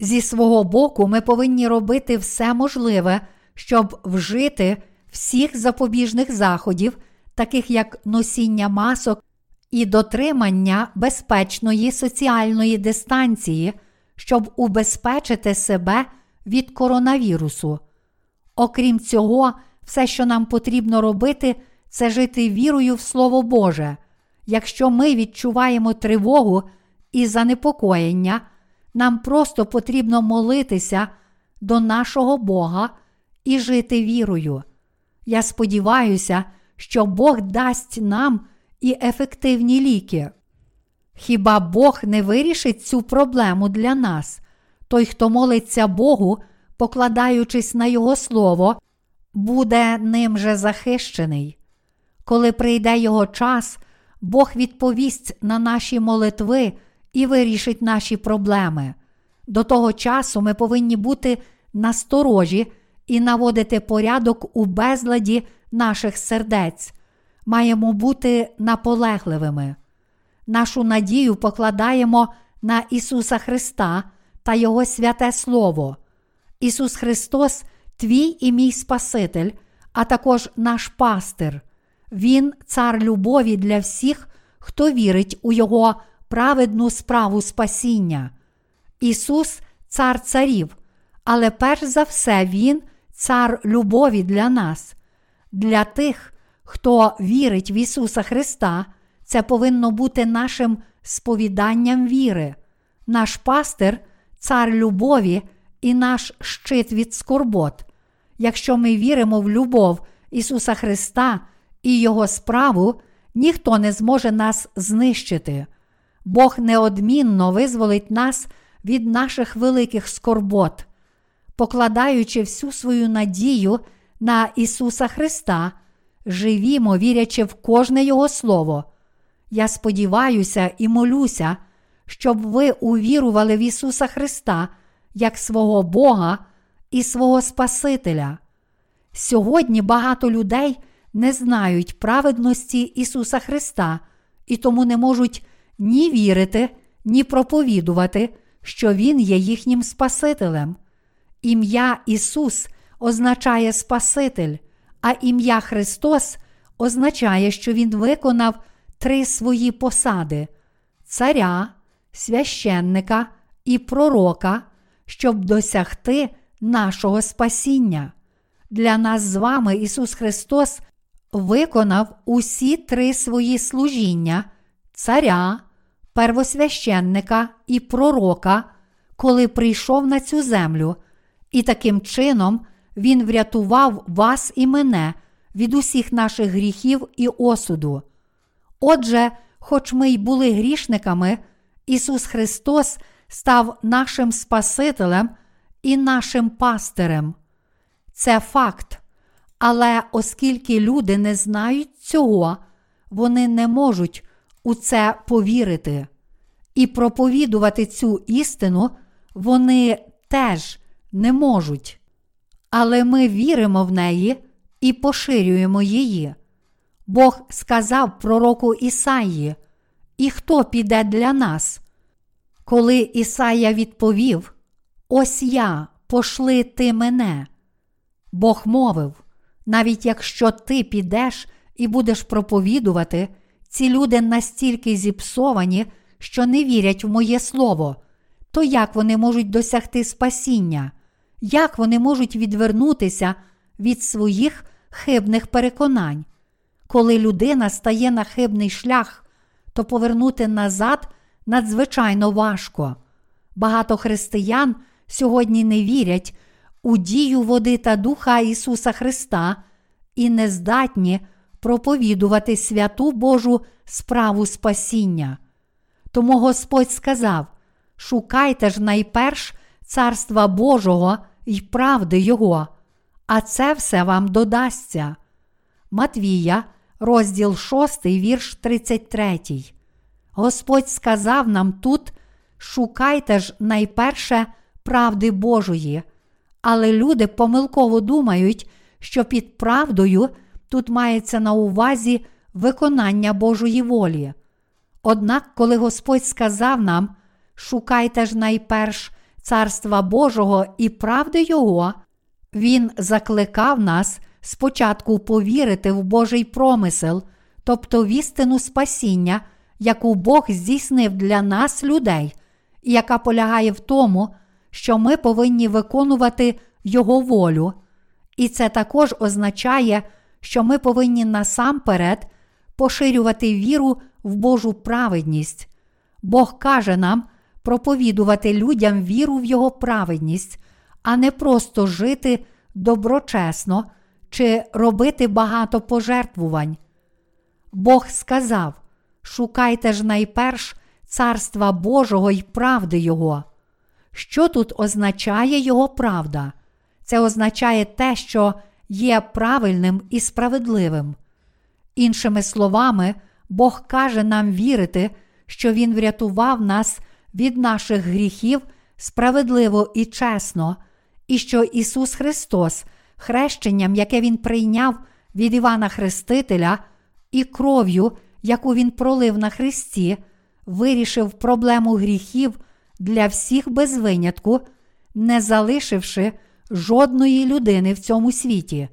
[SPEAKER 1] Зі свого боку, ми повинні робити все можливе, щоб вжити всіх запобіжних заходів, таких як носіння масок і дотримання безпечної соціальної дистанції, щоб убезпечити себе від коронавірусу. Окрім цього, все, що нам потрібно робити, це жити вірою в Слово Боже. Якщо ми відчуваємо тривогу і занепокоєння, нам просто потрібно молитися до нашого Бога і жити вірою. Я сподіваюся, що Бог дасть нам і ефективні ліки. Хіба Бог не вирішить цю проблему для нас? Той, хто молиться Богу, покладаючись на Його Слово, буде ним же захищений. Коли прийде його час, Бог відповість на наші молитви і вирішить наші проблеми. До того часу ми повинні бути насторожі і наводити порядок у безладі наших сердець. Маємо бути наполегливими. нашу надію покладаємо на Ісуса Христа та Його святе Слово. Ісус Христос, твій і мій Спаситель, а також наш пастир. Він цар любові для всіх, хто вірить у Його праведну справу спасіння. Ісус цар царів, але перш за все Він цар любові для нас. Для тих, хто вірить в Ісуса Христа, це повинно бути нашим сповіданням віри. Наш пастир, цар любові і наш щит від скорбот. Якщо ми віримо в любов Ісуса Христа і Його справу, ніхто не зможе нас знищити. Бог неодмінно визволить нас від наших великих скорбот, покладаючи всю свою надію на Ісуса Христа, живімо, вірячи в кожне Його Слово. Я сподіваюся і молюся, щоб ви увірували в Ісуса Христа як свого Бога і свого Спасителя. Сьогодні багато людей не знають праведності Ісуса Христа і тому не можуть ні вірити, ні проповідувати, що Він є їхнім Спасителем. Ім'я Ісус означає Спаситель, а ім'я Христос означає, що Він виконав три свої посади царя, священника і пророка, щоб досягти нашого спасіння. Для нас з вами Ісус Христос виконав усі три свої служіння царя, первосвященника і пророка, коли прийшов на цю землю, і таким чином Він врятував вас і мене від усіх наших гріхів і осуду. Отже, хоч ми й були грішниками, Ісус Христос став нашим Спасителем і нашим пастирем. Це факт. Але оскільки люди не знають цього, вони не можуть у це повірити. І проповідувати цю істину вони теж не можуть. Але ми віримо в неї і поширюємо її. Бог сказав пророку Ісаї, і хто піде для нас? Коли Ісая відповів: Ось я, пошли ти мене. Бог мовив: навіть якщо ти підеш і будеш проповідувати, ці люди настільки зіпсовані, що не вірять в моє слово, то як вони можуть досягти спасіння? Як вони можуть відвернутися від своїх хибних переконань? Коли людина стає на хибний шлях, то повернути назад надзвичайно важко. Багато християн сьогодні не вірять у дію води та духа Ісуса Христа і не здатні проповідувати святу Божу справу спасіння. Тому Господь сказав: Шукайте ж найперш Царства Божого і правди Його, а це все вам додасться. Матвія, розділ 6, вірш 33. Господь сказав нам тут: шукайте ж найперше правди Божої, але люди помилково думають, що під правдою тут мається на увазі виконання Божої волі. Однак, коли Господь сказав нам, шукайте ж найперш Царства Божого і правди Його, Він закликав нас спочатку повірити в Божий промисел, тобто в істину спасіння, яку Бог здійснив для нас, людей, і яка полягає в тому, що ми повинні виконувати Його волю. І це також означає, що ми повинні насамперед поширювати віру в Божу праведність. Бог каже нам проповідувати людям віру в Його праведність, а не просто жити доброчесно чи робити багато пожертвувань. Бог сказав: Шукайте ж найперш Царства Божого й правди Його. Що тут означає Його правда? Це означає те, що є правильним і справедливим. Іншими словами, Бог каже нам вірити, що Він врятував нас від наших гріхів справедливо і чесно, і що Ісус Христос, хрещенням, яке Він прийняв від Івана Хрестителя, і кров'ю, яку Він пролив на Христі, вирішив проблему гріхів для всіх без винятку, не залишивши жодної людини в цьому світі.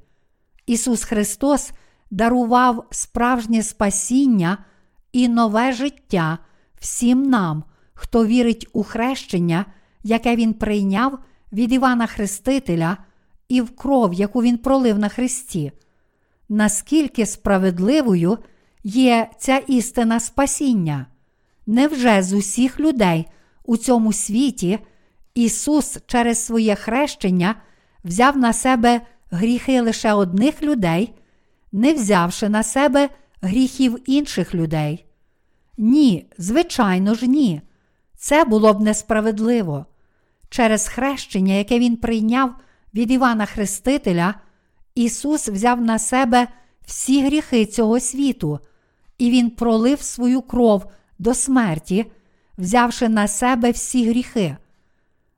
[SPEAKER 1] Ісус Христос дарував справжнє спасіння і нове життя всім нам, хто вірить у хрещення, яке Він прийняв від Івана Хрестителя і в кров, яку Він пролив на Христі. Наскільки справедливою є ця істина спасіння? Невже з усіх людей у цьому світі Ісус через своє хрещення взяв на себе гріхи лише одних людей, не взявши на себе гріхів інших людей? Ні, звичайно ж, ні. Це було б несправедливо. Через хрещення, яке Він прийняв від Івана Хрестителя, Ісус взяв на себе всі гріхи цього світу, і Він пролив свою кров до смерті, взявши на себе всі гріхи.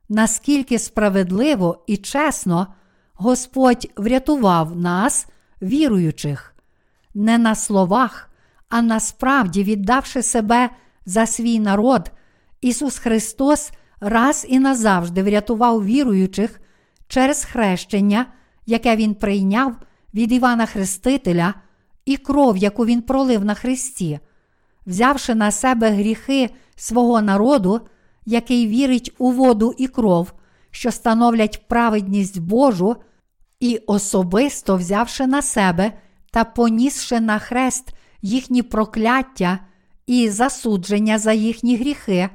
[SPEAKER 1] Наскільки справедливо і чесно Господь врятував нас, віруючих, не на словах, а насправді віддавши себе за свій народ, Ісус Христос раз і назавжди врятував віруючих через хрещення, яке Він прийняв від Івана Хрестителя, і кров, яку Він пролив на Христі, взявши на себе гріхи свого народу, який вірить у воду і кров, що становлять праведність Божу, і особисто взявши на себе та понісши на хрест їхні прокляття і засудження за їхні гріхи,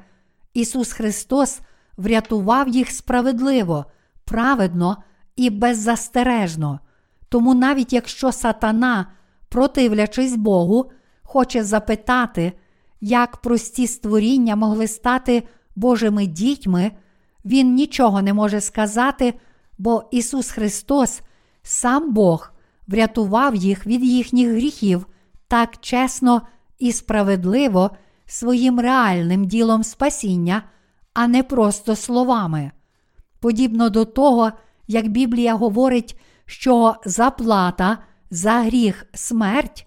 [SPEAKER 1] Ісус Христос врятував їх справедливо, праведно і беззастережно. Тому навіть якщо сатана, противлячись Богу, хоче запитати, як прості створіння могли стати Божими дітьми, Він нічого не може сказати, бо Ісус Христос, сам Бог, врятував їх від їхніх гріхів так чесно і справедливо своїм реальним ділом спасіння, а не просто словами. Подібно до того, як Біблія говорить, що заплата за гріх смерть,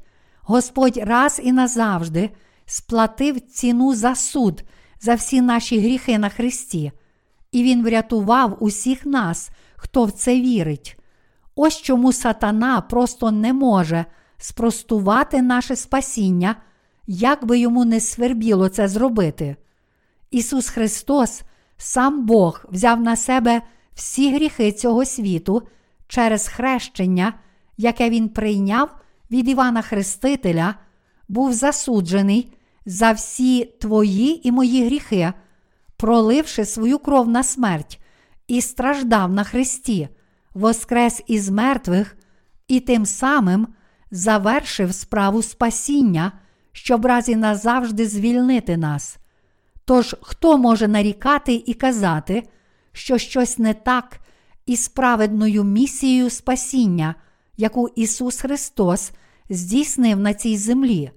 [SPEAKER 1] Господь раз і назавжди сплатив ціну за суд за всі наші гріхи на Христі, і Він врятував усіх нас, хто в це вірить. Ось чому сатана просто не може спростувати наше спасіння, як би йому не свербіло це зробити. Ісус Христос, сам Бог, взяв на себе всі гріхи цього світу через хрещення, яке Він прийняв від Івана Хрестителя, був засуджений за всі твої і мої гріхи, проливши свою кров на смерть і страждав на Христі, воскрес із мертвих і тим самим завершив справу спасіння, щоб разі назавжди звільнити нас. Тож, хто може нарікати і казати, що щось не так із праведною місією спасіння, яку Ісус Христос здійснив на цій землі?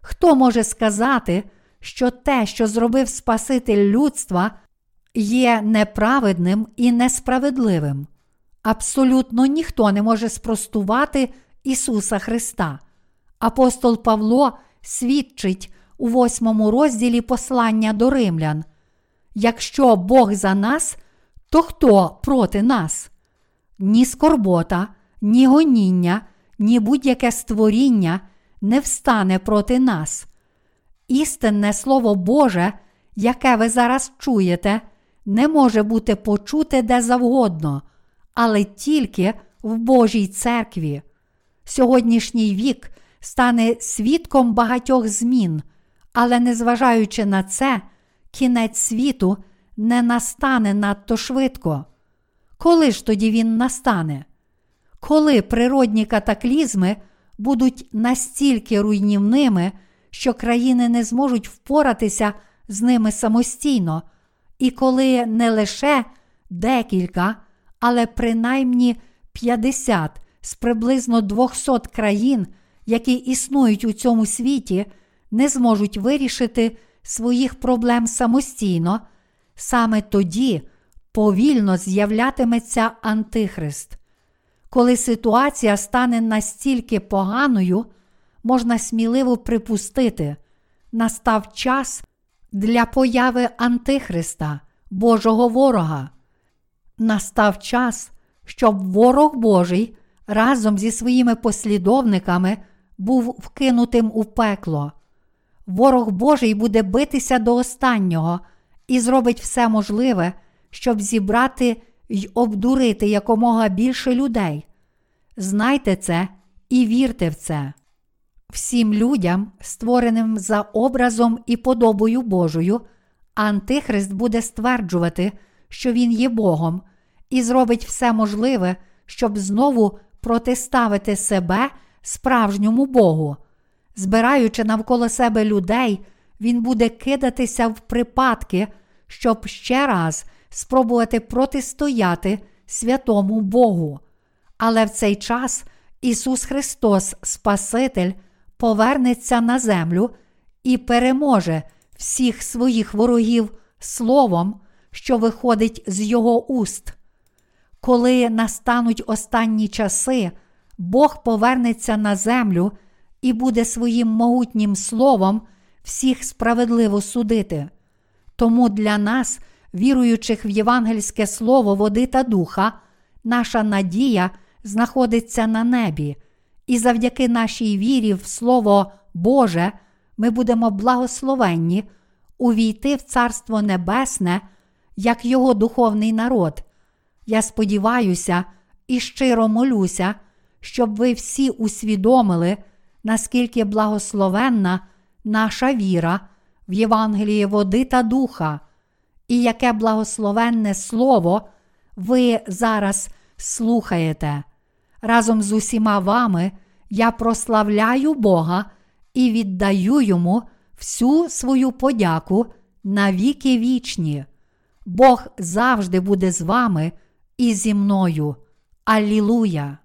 [SPEAKER 1] Хто може сказати, що те, що зробив Спаситель людства, є неправедним і несправедливим? Абсолютно ніхто не може спростувати Ісуса Христа. Апостол Павло свідчить у восьмому розділі послання до римлян: якщо Бог за нас, то хто проти нас? Ні скорбота, ні гоніння, ні будь-яке створіння не встане проти нас. Істинне Слово Боже, яке ви зараз чуєте, не може бути почуте де завгодно, але тільки в Божій церкві. Сьогоднішній вік стане свідком багатьох змін, але незважаючи на це, кінець світу не настане надто швидко. Коли ж тоді він настане? Коли природні катаклізми будуть настільки руйнівними, що країни не зможуть впоратися з ними самостійно, і коли не лише декілька, але принаймні 50 з приблизно 200 країн, які існують у цьому світі, не зможуть вирішити своїх проблем самостійно, саме тоді повільно з'являтиметься Антихрист. Коли ситуація стане настільки поганою, можна сміливо припустити, настав час для появи Антихриста, Божого ворога. Настав час, щоб ворог Божий разом зі своїми послідовниками був вкинутим у пекло. Ворог Божий буде битися до останнього і зробить все можливе, щоб зібрати й обдурити якомога більше людей. Знайте це і вірте в це. Всім людям, створеним за образом і подобою Божою, Антихрист буде стверджувати, що він є Богом, і зробить все можливе, щоб знову протиставити себе справжньому Богу. Збираючи навколо себе людей, він буде кидатися в припадки, щоб ще раз спробувати протистояти святому Богу. Але в цей час Ісус Христос, Спаситель, повернеться на землю і переможе всіх своїх ворогів словом, що виходить з Його уст. Коли настануть останні часи, Бог повернеться на землю і буде своїм могутнім словом всіх справедливо судити. Тому для нас, віруючих в євангельське слово води та духа, наша надія знаходиться на небі, і завдяки нашій вірі в Слово Боже ми будемо благословенні увійти в Царство Небесне як Його духовний народ. Я сподіваюся і щиро молюся, щоб ви всі усвідомили, наскільки благословенна наша віра в Євангелії води та духа, і яке благословенне слово ви зараз слухаєте. Разом з усіма вами я прославляю Бога і віддаю йому всю свою подяку на віки вічні. Бог завжди буде з вами і зі мною. Аллілуя!